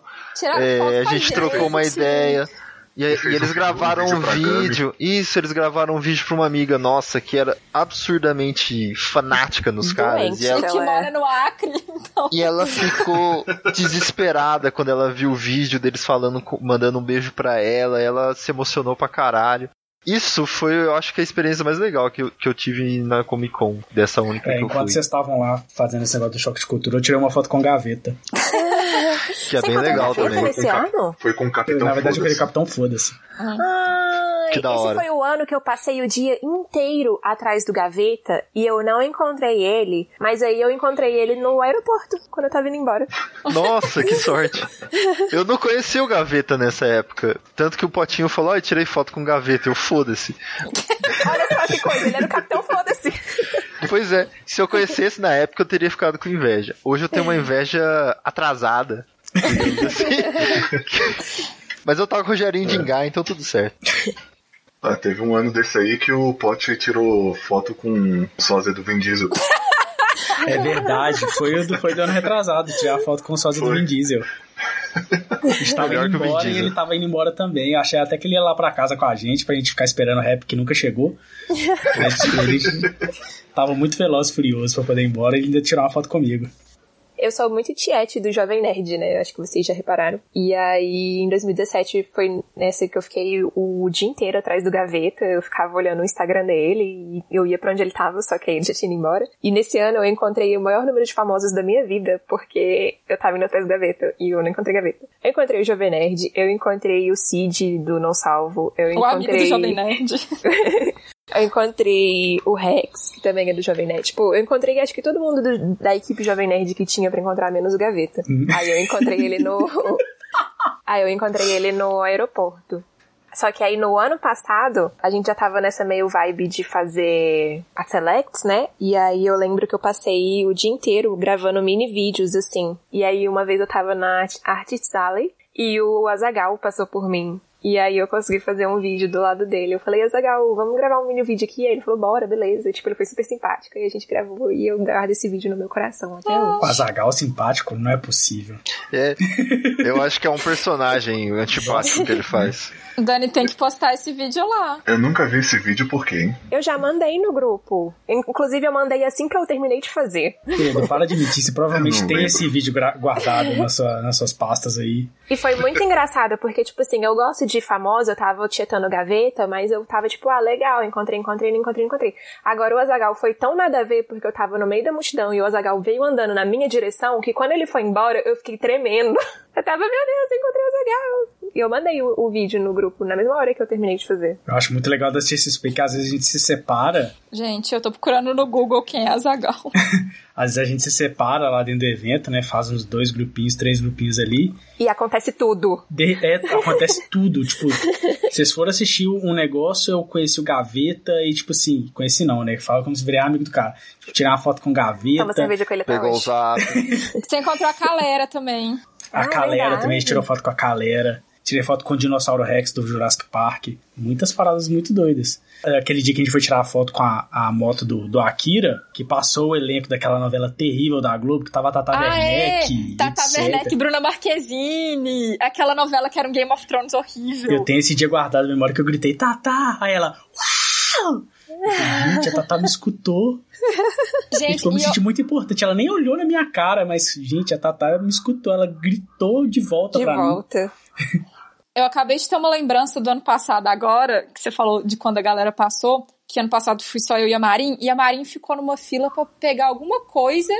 é, foto a gente trocou uma ideia. E, e eles um gravaram um vídeo. Isso, eles gravaram um vídeo pra uma amiga nossa que era absurdamente fanática nos caras. Doente. E ela, que Ela é- mora no Acre, então. e ela ficou desesperada quando ela viu o vídeo deles falando, mandando um beijo pra ela. Ela se emocionou pra caralho. Isso foi, eu acho que a experiência mais legal que eu, que eu tive na Comic Con, dessa única É, que eu enquanto fui. vocês estavam lá fazendo esse negócio do choque de cultura, eu tirei uma foto com gaveta. Que é Você bem legal também. nesse ano? Foi com o Capitão na verdade, Foda-se. Capitão Foda-se. Ai, Que da esse hora. foi o ano que eu passei o dia inteiro atrás do Gaveta e eu não encontrei ele, mas aí eu encontrei ele no aeroporto, quando eu tava indo embora. Nossa, que sorte. Eu não conhecia o Gaveta nessa época. Tanto que o Potinho falou, ó, eu tirei foto com o Gaveta. Eu, foda-se. Olha só que coisa, ele era o Capitão Foda-se. Pois é, se eu conhecesse na época, eu teria ficado com inveja. Hoje eu tenho uma inveja atrasada. Assim. Mas eu tava com o Rogerinho de Engar, então tudo certo. Ah, teve um ano desse aí que o Pote tirou foto com o sósia do Vin Diesel. É verdade, foi o do, foi do ano retrasado, tirar foto com o sósia do Foi. Vin Diesel. A gente tava Melhor indo embora e ele tava indo embora também. Eu achei até que ele ia lá pra casa com a gente, pra gente ficar esperando o rap que nunca chegou. Mas ele tava muito veloz e furioso pra poder ir embora e ele ainda tirou uma foto comigo. Eu sou muito tiete do Jovem Nerd, né? Eu acho que vocês já repararam. E aí, em 2017, foi nessa que eu fiquei o dia inteiro atrás do gaveta. Eu ficava olhando o Instagram dele e eu ia pra onde ele tava, só que aí ele já tinha ido embora. E nesse ano eu encontrei o maior número de famosos da minha vida, porque eu tava indo atrás do gaveta e eu não encontrei gaveta. Eu encontrei o Jovem Nerd, eu encontrei o Cid do Não Salvo, eu O amigo do encontrei. Jovem Nerd. Eu encontrei o Rex, que também é do Jovem Nerd. Tipo, eu encontrei acho que todo mundo do- da equipe Jovem Nerd que tinha pra encontrar, menos o Gaveta. Aí eu encontrei ele no. aí eu encontrei ele no aeroporto. Só que aí no ano passado, a gente já tava nessa meio vibe de fazer a Selects, né? E aí eu lembro que eu passei o dia inteiro gravando mini vídeos, assim. E aí uma vez eu tava na Artist Alley e o Azagal passou por mim. E aí eu consegui fazer um vídeo do lado dele. Eu falei, Azagal, vamos gravar um mini vídeo aqui? E aí ele falou, bora, beleza. E, tipo, ele foi super simpático. E a gente gravou e eu guardo esse vídeo no meu coração até hoje. O Azagal simpático não é possível. É, eu acho que é um personagem antipático que ele faz. Dani tem que postar esse vídeo lá. Eu nunca vi esse vídeo por quê? Eu já mandei no grupo. Inclusive, eu mandei assim que eu terminei de fazer. Pedro, para de mentir, você provavelmente tem lembro. esse vídeo guardado na sua- nas suas pastas aí. E foi muito engraçado, porque, tipo assim, eu gosto de famosa, eu tava tietando gaveta, mas eu tava tipo, ah, legal, encontrei, encontrei, não encontrei, encontrei. Agora o Azagal foi tão nada a ver, porque eu tava no meio da multidão e o Azagal veio andando na minha direção, que quando ele foi embora, eu fiquei tremendo. Eu tava, meu Deus, encontrei o Azagal. E eu mandei o, o vídeo no grupo na mesma hora que eu terminei de fazer. Eu acho muito legal da CCXP que às vezes a gente se separa, Gente, eu tô procurando no Google quem é a Zagal. às vezes a gente se separa lá dentro do evento, né? Faz uns dois grupinhos, três grupinhos ali. E acontece tudo. De- é, acontece tudo, tipo, vocês foram assistir um negócio, eu conheci o Gaveta e, tipo assim, conheci não, né? Fala como se virar amigo do cara. Tipo, tirar uma foto com o Toma Gaveta, cerveja com ele Pegou o zap. Você encontrou a Calera também. a Ah, Calera verdade. também, a gente tirou foto com a Calera. Tirei foto com o Dinossauro Rex do Jurassic Park. Muitas paradas muito doidas. É, Aquele dia que a gente foi tirar a foto com a, a moto do, do Akira, que passou o elenco daquela novela terrível da Globo, que tava a Tata ah, Werneck, é! Tata. Werneck, Bruna Marquezine. Aquela novela que era um Game of Thrones horrível. Eu tenho esse dia guardado na memória que eu gritei, Tata! Aí ela, uau! Gente, a Tata me escutou. E, Gente, tipo, eu me e eu- senti muito importante. Ela nem olhou na minha cara, mas, gente, a Tata me escutou. Ela gritou de volta De pra mim. volta. Eu acabei de ter uma lembrança do ano passado agora, que você falou de quando a galera passou, que ano passado fui só eu e a Marin, e a Marin ficou numa fila pra pegar alguma coisa,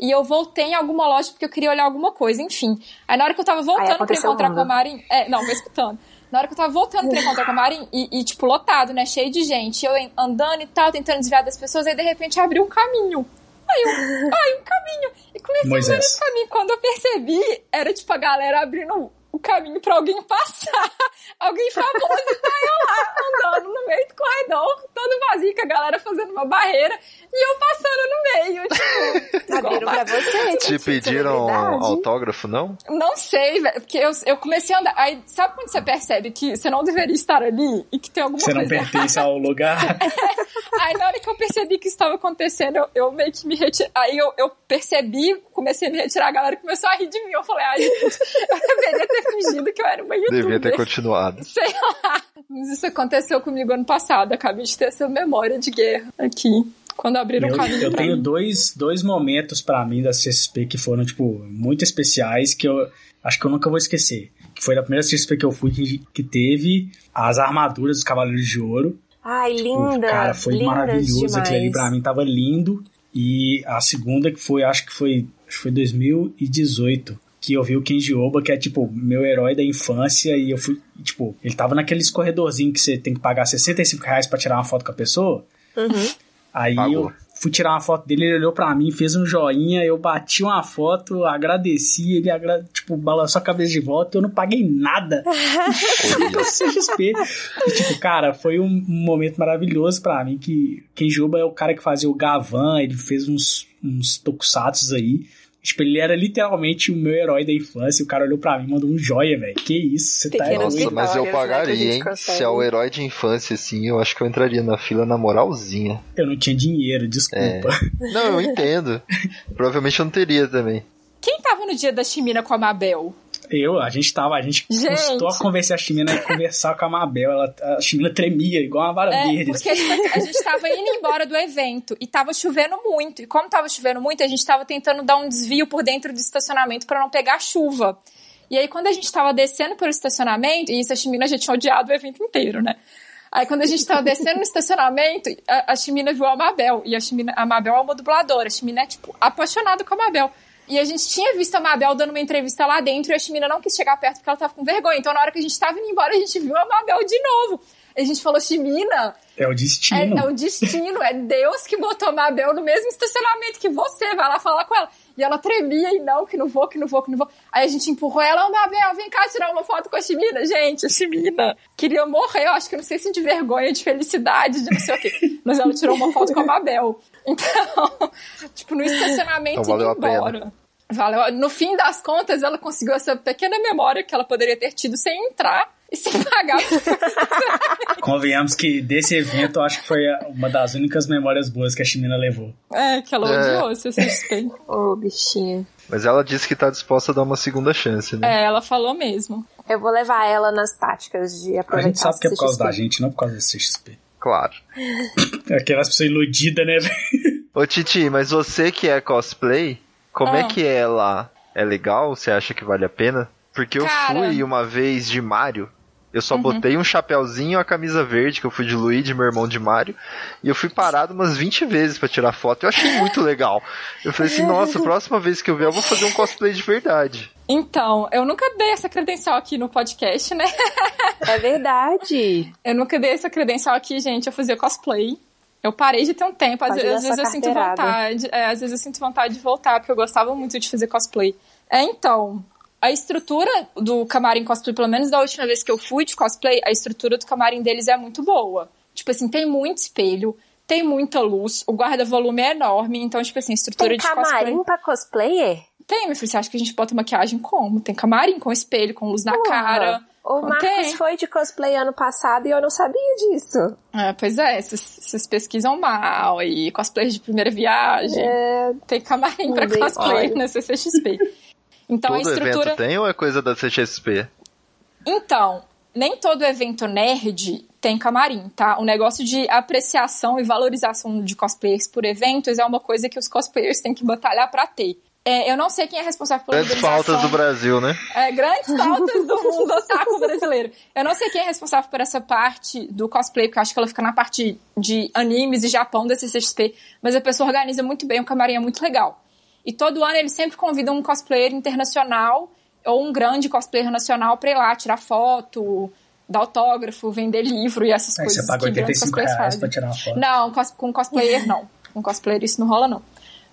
e eu voltei em alguma loja porque eu queria olhar alguma coisa, enfim. Aí na hora que eu tava voltando pra encontrar o com a. Marin, é, não, vou escutando. Na hora que eu tava voltando pra encontrar com a Marin, e, e, tipo, lotado, né, cheio de gente, eu andando e tal, tentando desviar das pessoas, aí de repente abriu um caminho. Aí eu, ai, um caminho. E comecei a andar Moisés. nesse caminho. Quando eu percebi, era tipo a galera abrindo o caminho pra alguém passar. alguém famoso e tá eu lá andando no meio do corredor, todo vazio, com a galera fazendo uma barreira e eu passando no meio. Tipo, Abriram pra você. Te tipo, pediram autógrafo, não? Não sei, velho, porque eu, eu comecei a andar. Aí, sabe quando você percebe que você não deveria estar ali e que tem alguma Você não coisa pertence ao lugar. Aí na hora que eu percebi que isso estava acontecendo, eu, eu meio que me retirei. Aí eu, eu percebi, comecei a me retirar, a galera começou a rir de mim. Eu falei, ai, gente, eu deveria ter fingido que eu era uma youtuber. Devia ter continuado. Sei lá. Mas isso aconteceu comigo ano passado. Acabei de ter essa memória de guerra aqui. Quando abriram Eu, o caminho eu pra tenho mim. dois, dois momentos pra mim da CSP que foram, tipo, muito especiais que eu acho que eu nunca vou esquecer. Que foi da primeira CSP que eu fui que, que teve as armaduras dos Cavaleiros de Ouro. Ai, linda. Cara, foi maravilhoso. demais. Aquilo ali pra mim tava lindo. E a segunda que foi, acho que foi, acho que foi 2018. Que eu vi o Kenji Oba, que é tipo meu herói da infância, e eu fui, tipo, ele tava naqueles corredorzinho que você tem que pagar 65 reais pra tirar uma foto com a pessoa. Uhum. Aí Pagou. eu fui tirar uma foto dele, ele olhou pra mim, fez um joinha, eu bati uma foto, agradeci, ele agra tipo, balançou a cabeça de volta, eu não paguei nada. CXP. E, tipo, cara, foi um, momento maravilhoso pra mim, que Kenjuba é o cara que fazia o Gavan, ele fez uns, uns tokusatsu aí. Tipo, ele era literalmente o meu herói da infância, o cara olhou pra mim e mandou um joia, velho. Que isso, você tá Pequenas doido. Nossa, mas eu né, pagaria, gente hein? consegue. Se é o herói de infância, assim, eu acho que eu entraria na fila na moralzinha. Eu não tinha dinheiro, desculpa. Não, eu entendo. Provavelmente eu não teria também. Quem tava no dia da Chimina com a Mabel? Eu, a gente tava, a gente, Gente. custou a convencer a Chimina a conversar com a Mabel. Ela, a Chimina tremia, igual uma vara É, verde. porque tipo assim, a gente tava indo embora do evento e tava chovendo muito. E como tava chovendo muito, a gente tava tentando dar um desvio por dentro do estacionamento pra não pegar chuva. E aí, quando a gente tava descendo pelo estacionamento, e isso a Chimina já tinha odiado o evento inteiro, né? Aí, quando a gente tava descendo no estacionamento, a, a Chimina viu a Mabel. E a, Chimina, a Mabel é uma dubladora. A Chimina é, tipo, apaixonada com a Mabel. E a gente tinha visto a Mabel dando uma entrevista lá dentro e a Chimina não quis chegar perto porque ela tava com vergonha. Então, na hora que a gente tava indo embora, a gente viu a Mabel de novo. A gente falou, Chimina, É o é, destino. é o destino, é Deus que botou a Mabel no mesmo estacionamento que você, vai lá falar com ela. E ela tremia e não, que não vou, que não vou, que não vou. Aí a gente empurrou ela, ô Mabel, vem cá tirar uma foto com a Chimina. Gente, a Chimina queria morrer, eu acho que não sei se de vergonha, de felicidade, de não sei o quê. Mas ela tirou uma foto com a Mabel. Então, tipo, no estacionamento Então valeu indo a pena. embora. Valeu. No fim das contas, ela conseguiu essa pequena memória que ela poderia ter tido sem entrar e sem pagar. Convenhamos que desse evento eu acho que foi a- uma das únicas memórias boas que a Chimina levou. É, que ela É. odiou esse CXP. Ô, bichinha. Mas ela disse que tá disposta a dar uma segunda chance, né? É, ela falou mesmo. Eu vou levar ela nas táticas de A aproveitar gente sabe que é por causa da gente, não por causa do CXP. Claro. Aquelas pessoas iludidas, né, velho? Ô Titi, mas você que é cosplay, como Ah. é que é lá? É legal? Você acha que vale a pena? Porque eu Cara. fui uma vez de Mario Eu só Uhum. botei um chapéuzinho, a camisa verde, que eu fui de Luigi, meu irmão de Mario, e eu fui parado umas 20 vezes pra tirar foto. Eu achei muito legal. Eu falei assim, nossa, próxima vez que eu ver, eu vou fazer um cosplay de verdade. Então, eu nunca dei essa credencial aqui no podcast, né? É verdade. Eu nunca dei essa credencial aqui, gente. Eu fazia cosplay. Eu parei de ter um tempo. Às, às vezes eu sinto vontade. é, às vezes eu sinto vontade de voltar, porque eu gostava muito de fazer cosplay. É, então. A estrutura do camarim cosplay, pelo menos da última vez que eu fui de cosplay, a estrutura do camarim deles é muito boa. Tipo assim, tem muito espelho, tem muita luz, o guarda-volume é enorme, então, tipo assim, a estrutura Tem de cosplay. camarim pra cosplayer? Tem, meu filho, você acha que a gente bota maquiagem como? Tem camarim com espelho, com luz na cara. O Marcos Tem. foi de cosplay ano passado e eu não sabia disso. É, pois é, vocês- pesquisam mal e cosplay de primeira viagem. É, Tem camarim pra dei cosplay na CCXP. Então a Todo estrutura. evento tem ou é coisa da CXP? Então, nem todo evento nerd tem camarim, tá? O negócio de apreciação e valorização de cosplayers por eventos é uma coisa que os cosplayers têm que batalhar pra ter. É, eu não sei quem é responsável pela Grandes organização. faltas do Brasil, né? É, grandes faltas do mundo otaku brasileiro. Eu não sei quem é responsável por essa parte do cosplay, porque eu acho que ela fica na parte de animes e Japão da CCXP, mas a pessoa organiza muito bem, o camarim é muito legal. E todo ano eles sempre convidam um cosplayer internacional ou um grande cosplayer nacional pra ir lá tirar foto, dar autógrafo, vender livro e essas Aí coisas você grandes 85 cosplayers reais fazem. pra tirar uma foto. Não, cos- com cosplayer não. Com cosplayer isso não rola, não.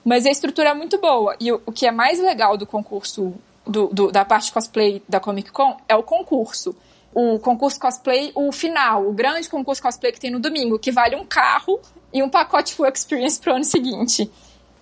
Mas a estrutura é muito boa. E o, o que é mais legal do concurso, do, do- da parte cosplay da Comic Con, é o concurso. O concurso cosplay, o final, o grande concurso cosplay que tem no domingo, que vale um carro e um pacote full experience pro ano seguinte.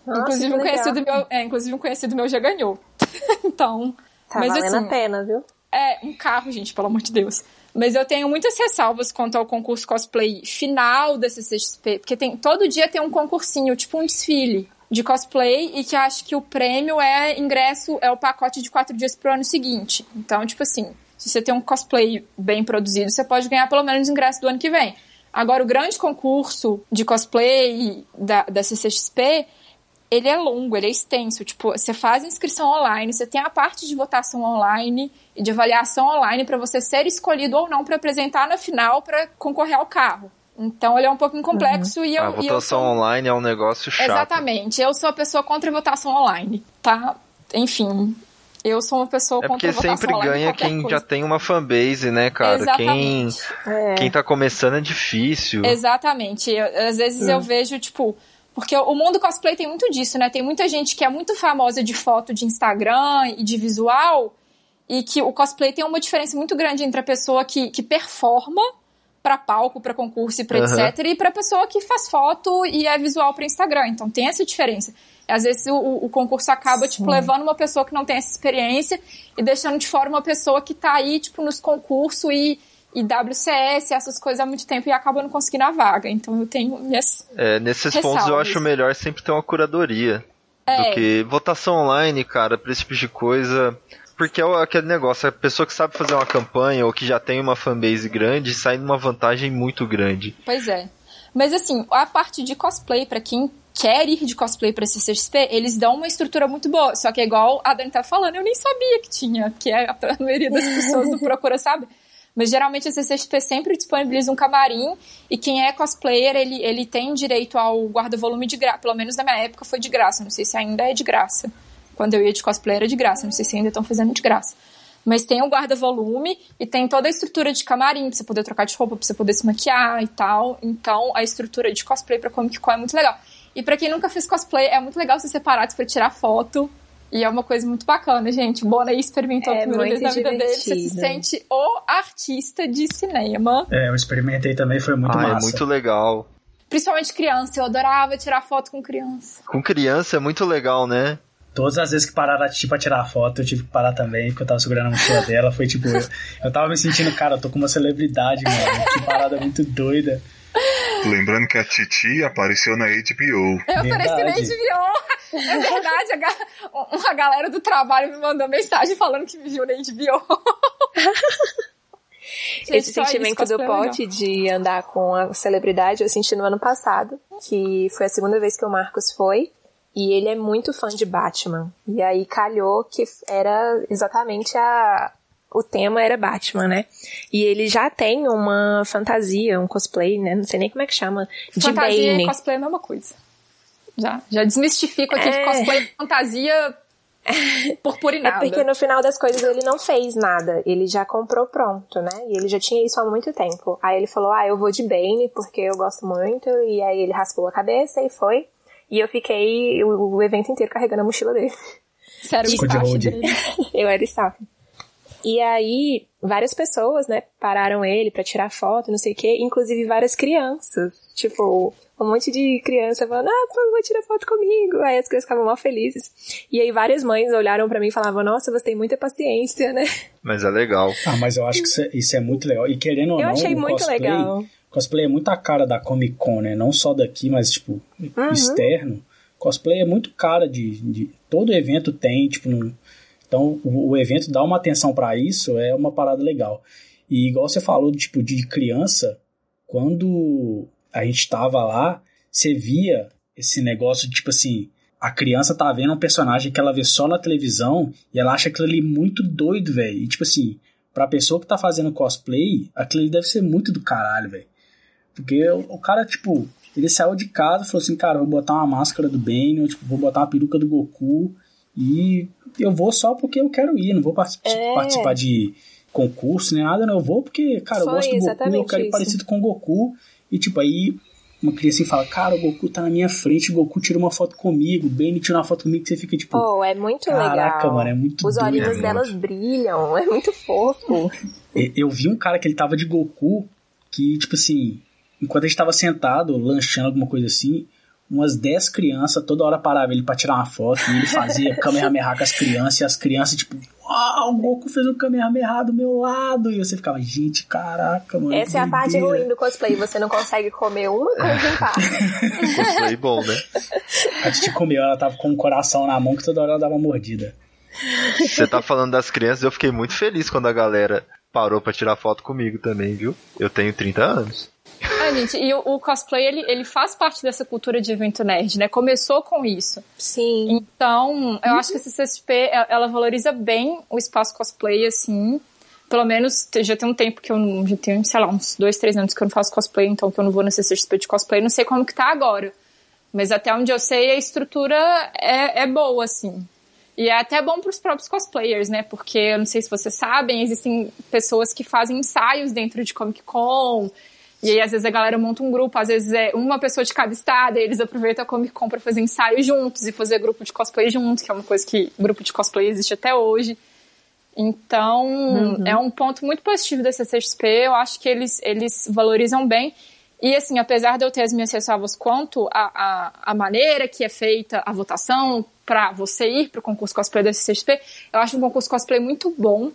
Nossa, inclusive, um conhecido meu, é, inclusive um conhecido meu já ganhou. então, Tá mas valendo assim, a pena, viu? é, um carro, gente, pelo amor de Deus. Mas eu tenho muitas ressalvas quanto ao concurso cosplay final da CCXP, porque tem, todo dia tem um concursinho, tipo um desfile de cosplay, e que acho que o prêmio é ingresso, é o pacote de quatro dias pro ano seguinte. Então, tipo assim, se você tem um cosplay bem produzido, você pode ganhar pelo menos ingresso do ano que vem. Agora, o grande concurso de cosplay da, da CCXP, ele é longo, ele é extenso. Tipo, você faz inscrição online, você tem a parte de votação online e de avaliação online para você ser escolhido ou não para apresentar na final para concorrer ao carro. Então ele é um pouquinho complexo e eu, a e eu votação sou... online é um negócio chato. Exatamente, eu sou a pessoa contra a votação online, tá? Enfim, eu sou uma pessoa É contra porque a votação sempre online. em ganha qualquer quem coisa. já tem uma fanbase, né, cara? Quem, Exatamente. É. quem tá começando é difícil. Exatamente. Eu- às vezes eu vejo, tipo. Porque o mundo cosplay tem muito disso, né? Tem muita gente que é muito famosa de foto de Instagram e de visual, e que o cosplay tem uma diferença muito grande entre a pessoa que, que performa pra palco, pra concurso e pra Aham. etc, e pra pessoa que faz foto e é visual pra Instagram. Então tem essa diferença. Às vezes o, o concurso acaba, tipo, levando uma pessoa que não tem essa experiência e deixando de fora uma pessoa que tá aí, tipo, nos concursos e, e WCS, essas coisas há muito tempo e acaba não conseguindo a vaga. Então eu tenho minhas. É, nesses pontos eu acho melhor sempre ter uma curadoria. É. Do que votação online, cara, pra esse tipo de coisa. Porque é aquele negócio, a pessoa que sabe fazer uma campanha ou que já tem uma fanbase grande sai numa vantagem muito grande. Pois é. Mas assim, a parte de cosplay, pra quem quer ir de cosplay pra CCXP, eles dão uma estrutura muito boa. Só que é igual a Dani tá falando, eu nem sabia que tinha, que é a maioria das pessoas não procura, sabe? Mas geralmente a CCXP sempre disponibiliza um camarim e quem é cosplayer, ele, ele tem direito ao guarda-volume de graça. Pelo menos na minha época foi de graça, não sei se ainda é de graça. Quando eu ia de cosplay era de graça, não sei se ainda estão fazendo de graça. Mas tem o guarda-volume e tem toda a estrutura de camarim, pra você poder trocar de roupa, pra você poder se maquiar e tal. Então, a estrutura de cosplay pra Comic Con é muito legal. E pra quem nunca fez cosplay, é muito legal ser separado pra tirar foto. E é uma coisa muito bacana, gente. O Bona aí experimentou É a primeira vez na vida dele. Você se sente o artista de cinema. É, eu experimentei também, foi muito ah, massa. é muito legal. Principalmente criança. Eu adorava tirar foto com criança. Com criança é muito legal, né? Todas as vezes que pararam a Titi pra tirar foto, eu tive que parar também, porque eu tava segurando a mochila dela. Foi tipo, eu, eu tava me sentindo, cara, eu tô com uma celebridade, mano. Que parada muito doida. Lembrando que a Titi apareceu na HBO. Eu Verdade. apareci na HBO. É verdade. A, uma galera do trabalho me mandou mensagem falando que me viu na HBO. Gente, Esse sentimento do é pote de andar com a celebridade eu senti no ano passado, que foi a segunda vez que o Marcos foi. E ele é muito fã de Batman. E aí calhou que era exatamente a, o tema era Batman, né? E ele já tem uma fantasia, um cosplay, né? Não sei nem como é que chama. De fantasia Bane. e cosplay é a mesma coisa. Já, já desmistifico aqui de É. cosplay e fantasia É purpurinada. porque no final das coisas ele não fez nada. Ele já comprou pronto, né? E ele já tinha isso há muito tempo. Aí ele falou, ah, eu vou de Bane porque eu gosto muito. E aí ele raspou a cabeça e foi. E eu fiquei o, o evento inteiro carregando a mochila dele. Sério, o staff dele. Eu era staff. E aí, várias pessoas, né, pararam ele pra tirar foto, não sei o quê, inclusive várias crianças. Tipo, um monte de criança falando, ah, por favor, tira foto comigo. Aí as crianças ficavam mal felizes. E aí várias mães olharam pra mim e falavam, nossa, você tem muita paciência, né? Mas é legal. Ah, mas eu acho que isso é, isso é muito legal. E querendo ou Eu não, achei o muito cosplay, legal. Cosplay é muito a cara da Comic Con, né? Não só daqui, mas, tipo, Uhum. externo. Cosplay é muito cara de, de- Todo evento tem, tipo... não- Então, o, o evento dá uma atenção pra isso, é uma parada legal. E igual você falou, tipo, de criança, quando a gente tava lá, você via esse negócio de, tipo assim... A criança tá vendo um personagem que ela vê só na televisão e ela acha aquilo ali muito doido, velho. E, tipo assim, pra pessoa que tá fazendo cosplay, aquilo ali deve ser muito do caralho, velho. Porque o, o cara, tipo, ele saiu de casa e falou assim, cara, vou botar uma máscara do Bane, tipo, vou botar uma peruca do Goku e eu vou só porque eu quero ir, não vou partic- É. participar de concurso nem nada, não. Eu vou porque, cara, eu Foi gosto do Goku, eu quero ir parecido com o Goku. E, tipo, aí uma criança fala, cara, o Goku tá na minha frente, o Goku tira uma foto comigo, o Bane tira uma foto comigo, que você fica, tipo, Oh, é muito caraca, legal. mano, é muito Os doido. olhinhos né? delas brilham, é muito fofo. Eu vi um cara que ele tava de Goku, que, tipo assim, enquanto a gente tava sentado, lanchando alguma coisa assim, umas 10 crianças toda hora paravam ele pra tirar uma foto, e ele fazia Kamehameha com as crianças, e as crianças, tipo, uau, o Goku fez um Kamehameha do meu lado, e você ficava, gente, caraca, mano. Essa é a parte doideira." ruim do cosplay, você não consegue comer uma coisa em paz. Cosplay bom, né? A Titi comeu, ela tava com o coração na mão, que toda hora ela dava uma mordida. Você tá falando das crianças, eu fiquei muito feliz quando a galera parou pra tirar foto comigo também, viu? Eu tenho 30 anos. Ah, gente, e o, o cosplay, ele, ele faz parte dessa cultura de evento nerd, né? Começou com isso. Sim. Então, eu acho que a CCSP, ela ela valoriza bem o espaço cosplay, assim. Pelo menos, já tem um tempo que eu não, já tenho, sei lá, uns dois, três anos que eu não faço cosplay, então que eu não vou na CCSP de cosplay, não sei como que tá agora. Mas até onde eu sei, a estrutura é, é boa, assim. E é até bom pros próprios cosplayers, né? Porque, eu não sei se vocês sabem, existem pessoas que fazem ensaios dentro de Comic Con, e aí, às vezes, a galera monta um grupo, às vezes é uma pessoa de cada estado, e eles aproveitam a Comic Con pra fazer ensaio juntos e fazer grupo de cosplay juntos, que é uma coisa que grupo de cosplay existe até hoje. Então, é um ponto muito positivo da CCXP, eu acho que eles, eles valorizam bem. E, assim, apesar de eu ter as minhas ressalvas quanto a, a, a maneira que é feita a votação pra você ir pro concurso cosplay da CCXP, eu acho um concurso cosplay muito bom,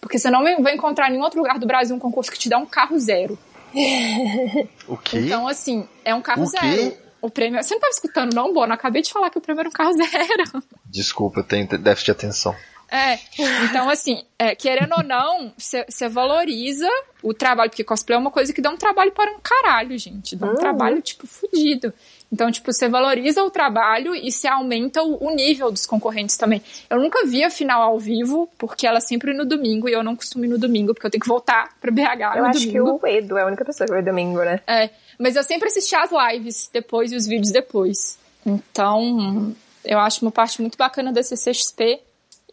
porque você não vai encontrar em nenhum outro lugar do Brasil um concurso que te dá um carro zero. O quê? Então, assim, é um carro O quê? zero. O prêmio. Você não tava escutando, não, Bono? Acabei de falar que o prêmio era um carro zero. Desculpa, eu tenho déficit de atenção. É. Então, assim, é, querendo ou não, você valoriza o trabalho, porque cosplay é uma coisa que dá um trabalho para um caralho, gente. Dá um trabalho, tipo, fudido. Então, tipo, você valoriza o trabalho e você aumenta o, o nível dos concorrentes também. Eu nunca vi a final ao vivo, porque ela é sempre no domingo, e eu não costumo ir no domingo, porque eu tenho que voltar pra BH Eu no acho que domingo. o Edu é a única pessoa que vai domingo, né? É, mas eu sempre assisti as lives depois e os vídeos depois. Então, eu acho uma parte muito bacana da CCXP.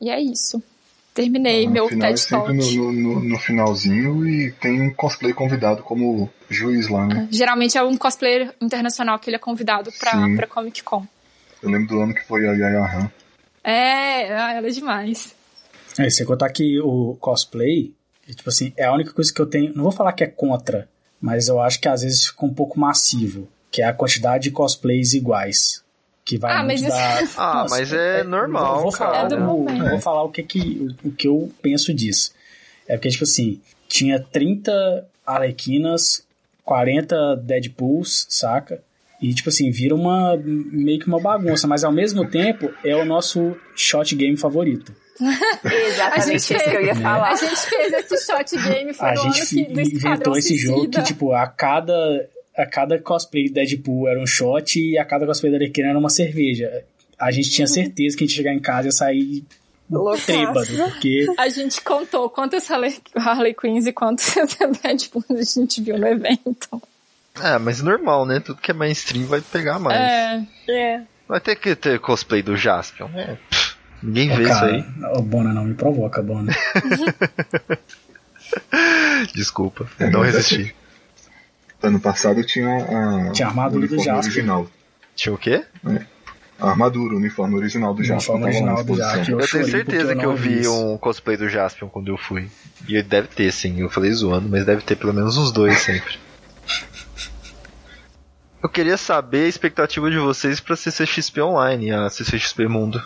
E é isso. Terminei no meu final é TED Talk. sempre no, no, no- no finalzinho e tem um cosplay convidado como juiz lá, né? Geralmente é um cosplayer internacional que ele é convidado pra, Sim. pra Comic Con. Eu lembro do ano que foi a Yaya Han. É, ah, ela é demais. É, sem contar que o cosplay, é, tipo assim, é a única coisa que eu tenho. Não vou falar que é contra, mas eu acho que às vezes fica um pouco massivo. Que é a quantidade de cosplays iguais. Que vai Ah, mas isso-. Ah, Nossa, mas é normal, eu vou cara. falar, É do o- vou falar o que, que, o, o que eu penso disso. É porque, tipo assim, tinha 30 Arlequinas, 40 Deadpools, saca? E, tipo assim, vira uma meio que uma bagunça, mas ao mesmo tempo é o nosso shot game favorito. Exatamente isso que eu ia A falar. gente fez esse shot game, foi a gente ano que, inventou esse jogo que, tipo, a cada, a cada cosplay do Deadpool era um shot e a cada cosplay da Arlequina era uma cerveja. A gente tinha certeza que a gente ia chegar em casa e ia sair trêbado, porque A gente contou quantas Harley, Harley Quinns e quantos Deadpool a gente viu no evento. É, mas normal, né? Tudo que é mainstream vai pegar mais. É, É. Vai ter que ter cosplay do Jaspion. É, pff, ninguém vê cara, isso aí. Ô, Bona, não me provoca, Bona. Desculpa, eu não resisti. Ano passado tinha a. Tinha a armadura do Jasper. original. Tinha o quê? A armadura, o uniforme original do Jasper. na original do exposição. Jasper. Eu Eu tenho certeza eu que eu vi isso. um cosplay do Jaspion quando eu fui. E ele deve ter, sim. Eu falei zoando, mas deve ter pelo menos uns dois sempre. Eu queria saber a expectativa de vocês pra CCXP Online, a CCXP Mundo.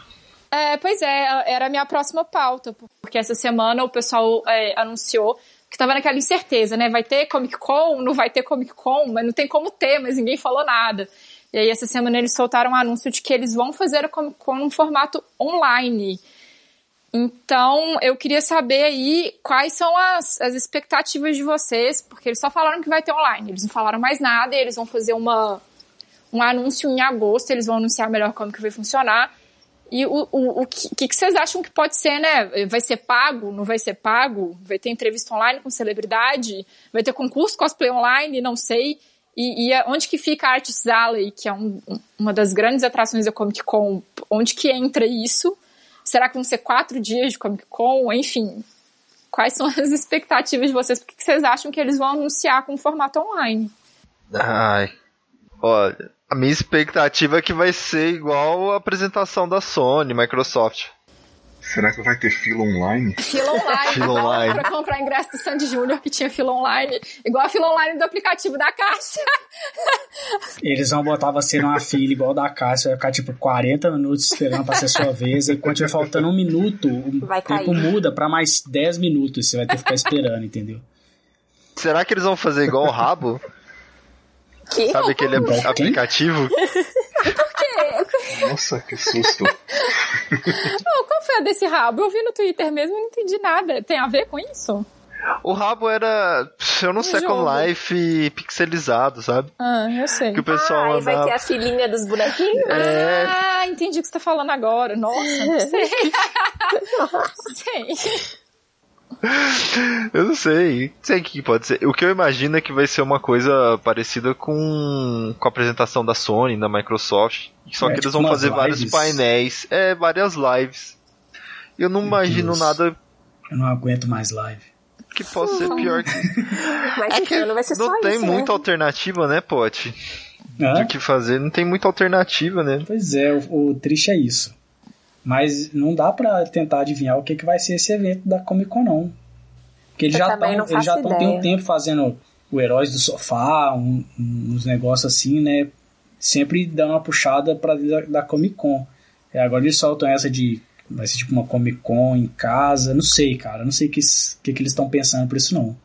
É, pois é, era a minha próxima pauta, porque essa semana o pessoal é, anunciou que tava naquela incerteza, né? Vai ter Comic Con, não vai ter Comic Con, mas não tem como ter, mas ninguém falou nada. E aí essa semana eles soltaram um anúncio de que eles vão fazer a Comic Con num formato online. Então, eu queria saber aí quais são as, as expectativas de vocês, porque eles só falaram que vai ter online, eles não falaram mais nada, e eles vão fazer uma, um anúncio em agosto, eles vão anunciar melhor como que vai funcionar. E o, o, o que, que vocês acham que pode ser, né? Vai ser pago? Não vai ser pago? Vai ter entrevista online com celebridade? Vai ter concurso cosplay online? Não sei. E, e onde que fica a Arts Alley, que é um- uma das grandes atrações da Comic Con? Onde que entra isso? Será que vão ser quatro dias de Comic Con? Enfim, quais são as expectativas de vocês? Por que que vocês acham que eles vão anunciar com formato online? Ai. Olha, a minha expectativa é que vai ser igual a apresentação da Sony, Microsoft. Será que vai ter fila online? Fila online, Fila online. pra comprar ingresso do Sandy Júnior, que tinha fila online, igual a fila online do aplicativo da Caixa. Eles vão botar você numa fila igual da você vai ficar tipo 40 minutos esperando pra ser sua vez, e quando tiver faltando um minuto, o Vai tempo cair. muda pra mais 10 minutos, você vai ter que ficar esperando, entendeu? Será que eles vão fazer igual o Rabo? Que? Sabe aquele quem? aplicativo? Nossa, que susto. Pô, qual foi a desse rabo? Eu vi no Twitter mesmo e não entendi nada. Tem a ver com isso? O Rabo era. Eu não sei, jogo. com life pixelizado, sabe? Ah, eu sei. Que o pessoal Ah, e vai ter andava. a filhinha dos bonequinhos? É, Ah, entendi o que você tá falando agora. Nossa, não sei. sei. eu não sei. Não sei o que pode ser. O que eu imagino é que vai ser uma coisa parecida com, com a apresentação da Sony, da Microsoft. Só É, que tipo eles vão umas fazer vários lives. painéis. É, várias lives. Eu não imagino Deus. nada Eu não aguento mais live. que possa ser pior que. Mas É que ano vai ser só não tem isso, muita né? alternativa, né, Pote? Hã? Do que fazer. Não tem muita alternativa, né? Pois é, o, o triste é isso. Mas não dá pra tentar adivinhar o que, que vai ser esse evento da Comic Con, não. Porque eles Eu já estão tem um tempo fazendo o Heróis do Sofá, um- um- uns negócios assim, né? Sempre dando uma puxada pra dentro da, da Comic Con. É, agora eles soltam essa de. Vai ser tipo uma Comic Con em casa. Não sei, cara. Não sei o que, que, que eles estão pensando por isso, não.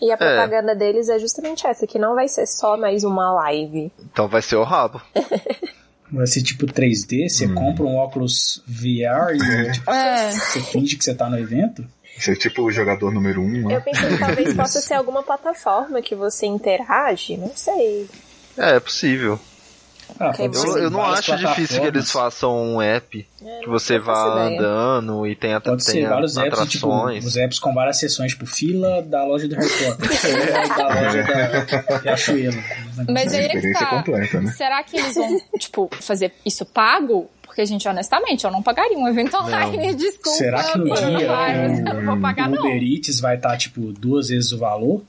E a propaganda deles é justamente essa, que não vai ser só mais uma live. Então vai ser o rabo. Vai ser tipo 3D, você Hum. compra um óculos VR e tipo, É. você finge que você tá no evento. Você é tipo o jogador número um, Eu né? pensei que talvez possa ser alguma plataforma que você interage, não sei. É, é possível. Ah, Eu, eu não acho difícil que eles façam um app que você vá ideia. andando e tenha, Pode ser tenha vários apps, tipo, atrações. os apps com várias sessões, tipo, fila da loja do Harry Potter, fila da loja da Riachuelo. Mas É aí é que experiência tá. completa, né? Será que eles vão, tipo, fazer isso pago? Porque, gente, honestamente, eu não pagaria um evento online. Desculpa. Será que no dia não vou pagar, o. Uber Eats vai estar, tipo, duas vezes o valor?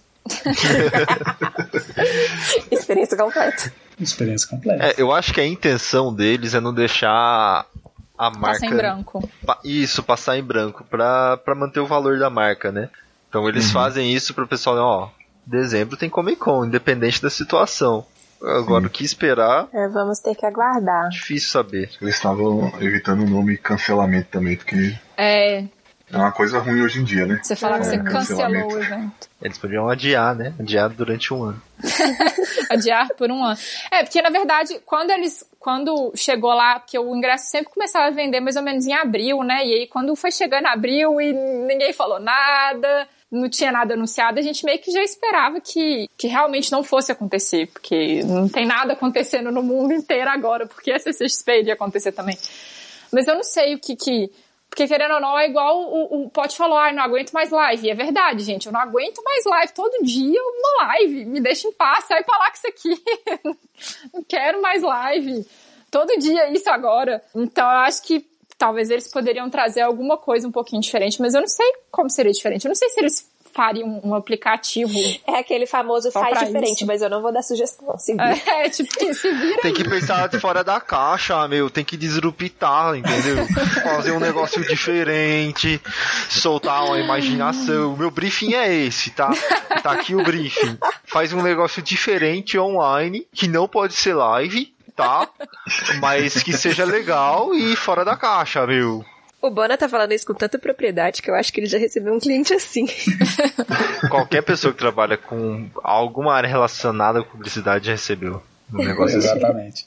Experiência completa. Experiência completa. É, eu acho que a intenção deles é não deixar a marca. Passa em branco. Pa- Isso, passar em branco, pra, pra manter o valor da marca, né? Então eles fazem isso pro pessoal, ó, dezembro tem Comic Con, independente da situação. Agora, o que esperar, É, vamos ter que aguardar. difícil saber. Eles estavam evitando o nome cancelamento também, porque É, é uma coisa ruim hoje em dia, né? você falar que É, você cancelou o evento. Eles podiam adiar, né? Adiar durante um ano. Adiar por um ano. É, porque na verdade, quando eles. Quando chegou lá, porque o ingresso sempre começava a vender mais ou menos em abril, né? E aí, quando foi chegando abril e ninguém falou nada, não tinha nada anunciado, a gente meio que já esperava que, que realmente não fosse acontecer, porque não tem nada acontecendo no mundo inteiro agora, porque a CCXP iria acontecer também. Mas eu não sei o que que. Porque, querendo ou não, é igual o, o Pote falou, ai, não aguento mais live. E é verdade, gente, eu não aguento mais live. Todo dia uma live. Me deixa em paz, sai pra lá com isso aqui. não quero mais live. Todo dia isso agora. Então, eu acho que talvez eles poderiam trazer alguma coisa um pouquinho diferente, mas eu não sei como seria diferente. Eu não sei se eles fariam um aplicativo. É aquele famoso faz diferente, isso. mas eu não vou dar sugestão. Se vira. É, tipo isso, se vira Tem que pensar de fora da caixa, meu. Tem que disruptar, entendeu? Fazer um negócio diferente, soltar uma imaginação. Meu briefing é esse, tá? Tá aqui o briefing. Faz um negócio diferente online, que não pode ser live, tá? Mas que seja legal e fora da caixa, meu. O Bona tá falando isso com tanta propriedade que eu acho que ele já recebeu um cliente assim. Qualquer pessoa que trabalha com alguma área relacionada à publicidade já recebeu um negócio assim. Exatamente.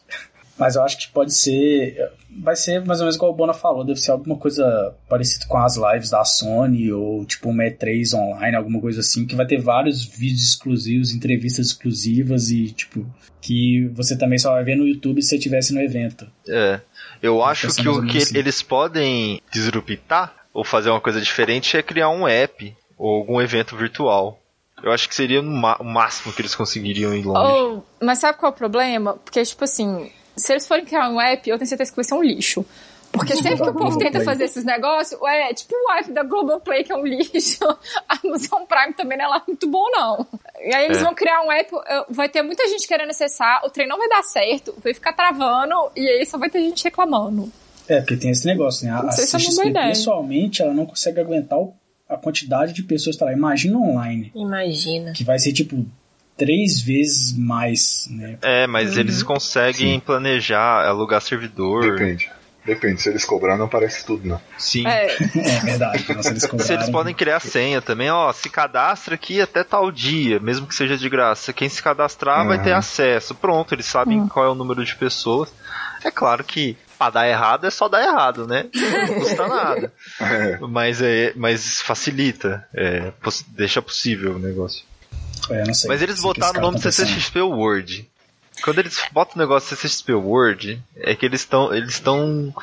Mas eu acho que pode ser. Vai ser mais ou menos igual o Bona falou, deve ser alguma coisa parecida com as lives da Sony, ou tipo uma E3 online, alguma coisa assim, que vai ter vários vídeos exclusivos, entrevistas exclusivas e, tipo, que você também só vai ver no YouTube se você estivesse no evento. É. Eu acho Pensando que o que assim. eles podem disruptar ou fazer uma coisa diferente é criar um app ou algum evento virtual. Eu acho que seria o máximo que eles conseguiriam ir longe. Oh, mas sabe qual é o problema? Porque, tipo assim, se eles forem criar um app, eu tenho certeza que vai ser um lixo. Porque sempre que o povo tenta fazer esses negócios, é tipo o app da Globoplay, que é um lixo. A Amazon Prime também não é lá muito bom, não. E aí eles É. vão criar um app, eh, vai ter muita gente querendo acessar, o trem não vai dar certo, vai ficar travando, e aí só vai ter gente reclamando. É, porque tem esse negócio, né? A, Não sei se é uma boa CXP, ideia. pessoalmente, ela não consegue aguentar a quantidade de pessoas que tá lá. Imagina online, Imagina. que vai ser tipo três vezes mais, né? É, mas Uhum. eles conseguem planejar, alugar servidor. Depende. Depende. Se eles cobrar, não aparece tudo, não. Sim. É, É verdade. Então, se eles, Se eles cobrarem- podem criar senha também, ó, se cadastra aqui até tal dia, mesmo que seja de graça. Quem se cadastrar vai Uhum. ter acesso. Pronto, eles sabem Hum. qual é o número de pessoas. É claro que pra dar errado é só dar errado, né? Não custa nada. É. Mas, é, mas facilita, é, deixa possível o negócio. É, não sei. Mas eles botaram o nome tá. CCXP Word. Quando eles botam o negócio CCXP Word, é que eles estão eles estão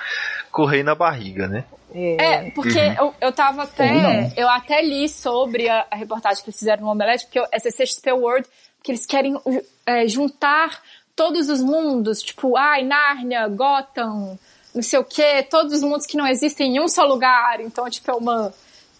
correndo na barriga, né? É, porque eu, eu tava até. Eu até li sobre a, a reportagem que eles fizeram no Omelete, porque é CCXP World, que eles querem é, juntar todos os mundos, tipo, ai, Nárnia, Gotham, não sei o quê, todos os mundos que não existem em um só lugar. Então, tipo, é uma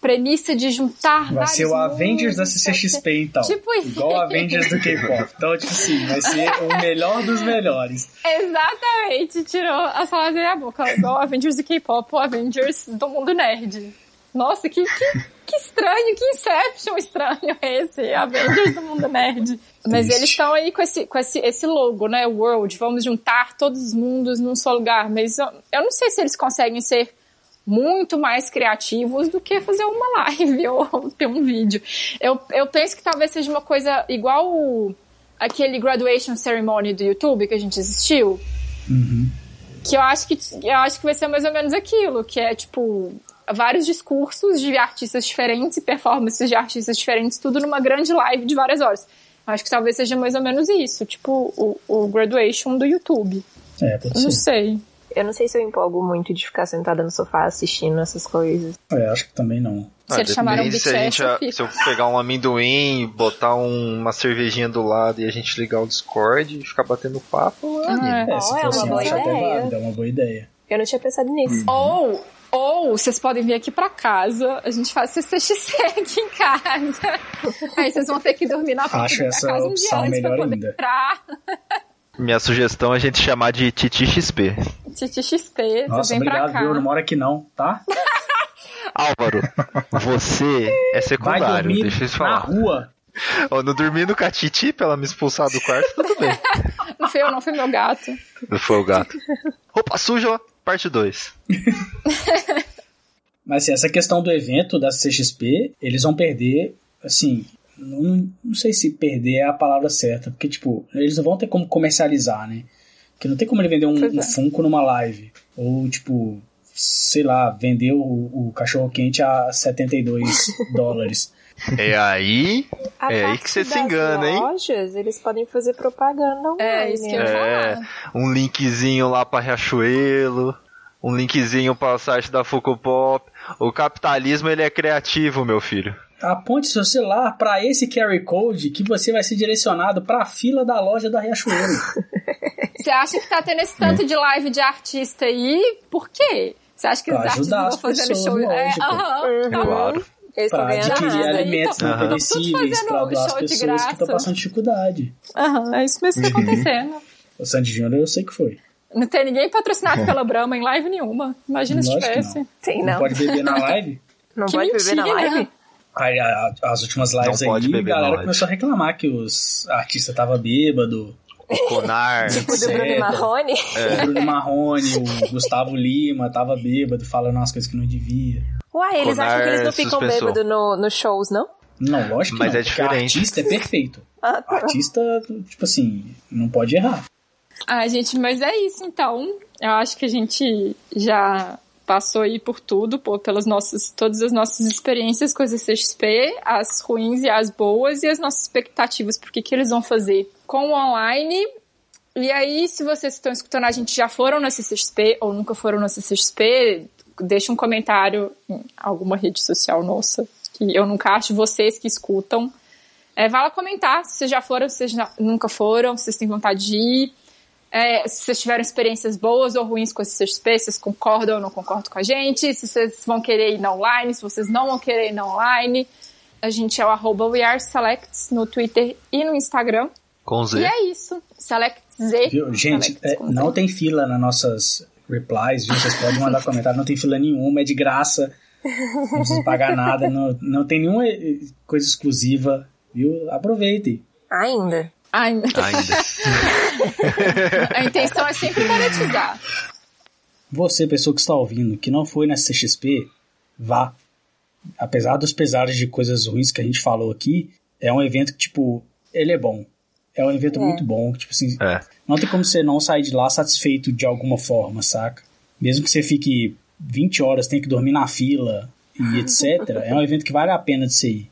premissa de juntar Vai ser o Avengers da. CCXP, então. Tipo isso. Igual o Avengers do K-pop. Então, tipo assim, vai ser o melhor dos melhores. Exatamente, tirou as palavras da minha boca. Igual o Avengers do K-pop, o Avengers do mundo nerd. Nossa, que, que, que estranho, que Inception estranho esse, Avengers do mundo nerd. Mas eles estão aí com, esse, com esse, esse logo, né, World, vamos juntar todos os mundos num só lugar. Mas eu, eu não sei se eles conseguem ser muito mais criativos do que fazer uma live ou ter um vídeo. Eu, eu penso que talvez seja uma coisa igual o, aquele graduation ceremony do YouTube que a gente assistiu. Que eu acho que eu acho que vai ser mais ou menos aquilo, que é tipo vários discursos de artistas diferentes e performances de artistas diferentes, tudo numa grande live de várias horas. Acho que talvez seja mais ou menos isso, tipo o, o graduation do YouTube. É, pode Não ser. sei. Eu não sei se eu empolgo muito de ficar sentada no sofá assistindo essas coisas. É, acho que também não. Se eles chamaram se, a gente, se eu pegar um amendoim, botar um- uma cervejinha do lado e a gente ligar o Discord e ficar batendo papo, eu animo. É. É, se Oh, é for uma assim, boa até ideia. válido, é uma boa ideia. Eu não tinha pensado nisso. Ou, ou vocês podem vir aqui pra casa, a gente faz CCXC aqui em casa. Aí vocês vão ter que dormir na porta Acho da essa casa um opção dia antes pra poder ainda. entrar. Minha sugestão é a gente chamar de Titi XP. TTXP, vocês Nossa, pra obrigado, cá. viu? Eu não moro aqui não, tá? Álvaro, você é secundário, deixa eu te na falar. rua. Ó, não dormindo com a Titi pra ela me expulsar do quarto, tudo bem. Não fui eu, não, foi meu gato. Não foi o gato. Roupa suja, parte 2. Mas assim, essa questão do evento da CXP, eles vão perder, assim, não, não sei se perder é a palavra certa, porque, tipo, eles não vão ter como comercializar, né? Porque não tem como ele vender um, um é. Funko numa live. Ou, tipo, sei lá, vender o, o cachorro-quente a 72 dólares. É aí. A É aí que você se engana, hein? lojas, eles podem fazer propaganda online. É, isso que eu? É, falar. um linkzinho lá pra Riachuelo, um linkzinho para o site da Funko Pop. O capitalismo ele é criativo, meu filho. Aponte seu celular para esse QR Code que você vai ser direcionado para a fila da loja da Riachuelo. Você acha que tá tendo esse tanto de live de artista aí? Por quê? Você acha que Pra os artistas as fazendo pessoas, show? É, lógico. aham, tá bom. Claro. Eles estão para ganhando adquirir nada. alimentos Então, perecíveis fazendo para de pessoas que estão passando dificuldade. Aham, é isso mesmo que tá acontecendo. O Sandy Júnior eu sei que foi. Não tem ninguém patrocinado pela Brahma em live nenhuma. Imagina se Lógico que tivesse. não. Sim, Não não. pode beber na live. Não Que pode beber na mentira. live? Aí, a- as últimas lives Não aí, a galera começou a reclamar que os artistas estavam bêbado. O Conar. O do Bruno. Marrone? O Bruno Marrone, o Gustavo Lima tava bêbado, falando umas coisas que não devia. Uai, eles Conar acham que eles não ficam bêbados no, nos shows, não? Não, lógico que Mas não, é porque diferente. artista é perfeito. Ah, tá. Artista, tipo assim, não pode errar. Ah, gente, mas é isso então. Eu acho que a gente já passou aí por tudo, por, pelas nossas, todas as nossas experiências com a CCXP, as ruins e as boas, e as nossas expectativas, por que eles vão fazer com o online. E aí, se vocês estão escutando, a gente já foram na CCXP ou nunca foram na CCXP, deixa um comentário em alguma rede social nossa, que eu nunca acho, vocês que escutam. É, vai lá comentar se já foram, se já- nunca foram, se vocês têm vontade de ir. É, se vocês tiveram experiências boas ou ruins com esse CXP, se vocês concordam ou não concordam com a gente, se vocês vão querer ir na online, se vocês não vão querer ir na online. A gente é o arroba WeAreSelects no Twitter e no Instagram. Com Z. E é isso. Select Z. Viu? Gente, Selects é, com Z. não tem fila nas nossas replies, viu? Vocês podem mandar comentário, não tem fila nenhuma, é de graça. Não precisa pagar nada, não, não tem nenhuma eh, coisa exclusiva, viu? Aproveitem. Ainda. Ai, Ainda. a intenção é sempre monetizar. Você, pessoa que está ouvindo, que não foi na CXP, vá. Apesar dos pesares de coisas ruins que a gente falou aqui, é um evento que, tipo, ele é bom. É um evento É. muito bom, tipo assim, É. não tem como você não sair de lá satisfeito de alguma forma, saca? Mesmo que você fique 20 horas, tenha que dormir na fila e etc., é um evento que vale a pena de você ir.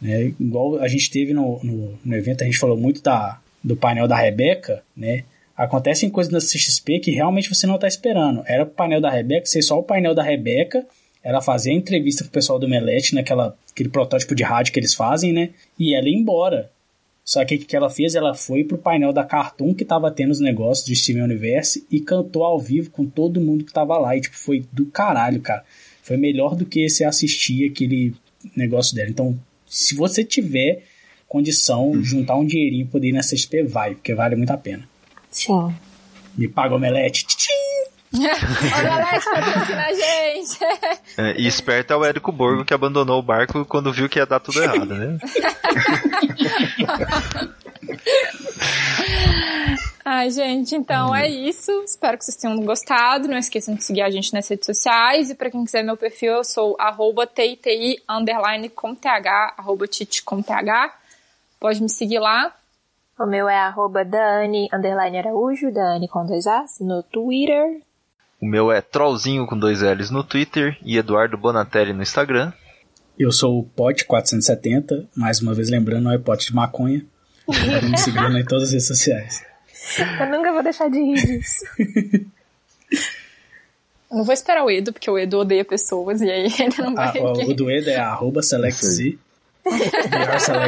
Né? Igual a gente teve no, no, no evento, a gente falou muito da, do painel da Rebeca, né? Acontecem coisas na CXP que realmente você não tá esperando. Era o painel da Rebeca, ser só o painel da Rebeca, ela fazia a entrevista com o pessoal do Melete, naquela aquele protótipo de rádio que eles fazem, né? E ela ia embora. Só que o que ela fez? Ela foi pro painel da Cartoon que tava tendo os negócios de Steven Universe e cantou ao vivo com todo mundo que tava lá. E, tipo, foi do caralho, cara. Foi melhor do que você assistir aquele negócio dela. Então, se você tiver condição, juntar um dinheirinho e poder ir na CXP, vai, porque vale muito a pena. Sim. Me paga o omelete. Tchim! Olha patrocina a gente. É, e esperto é o Érico Borgo que abandonou o barco quando viu que ia dar tudo errado, né? Ai, gente, então é isso. Espero que vocês tenham gostado. Não esqueçam de seguir a gente nas redes sociais. E pra quem quiser meu perfil, eu sou arroba TITI underline com TH, arroba Titi com TH. Pode me seguir lá. O meu é arroba Dani, underline Araújo, Dani com dois As, no Twitter. O meu é Trollzinho com dois L's no Twitter e Eduardo Bonatelli no Instagram. Eu sou o Pote470, mais uma vez lembrando, não é pote de maconha. Pode me seguir em todas as redes sociais. Eu nunca vou deixar de rir disso. Não vou esperar o Edo, porque o Edo odeia pessoas e aí ele não vai. Ah, o, do Eda é arroba selectz.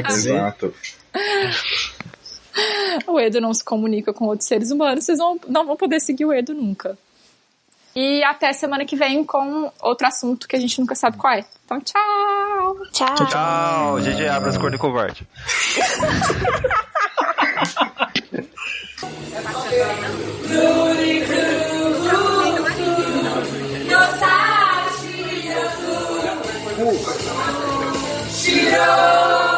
Exato. O Edo não se comunica com outros seres humanos, vocês não, não vão poder seguir o Edo nunca. E até semana que vem com outro assunto que a gente nunca sabe qual é. Então, tchau! Tchau! Tchau! tchau. GG Abras Corno Covarde. Uh tirou.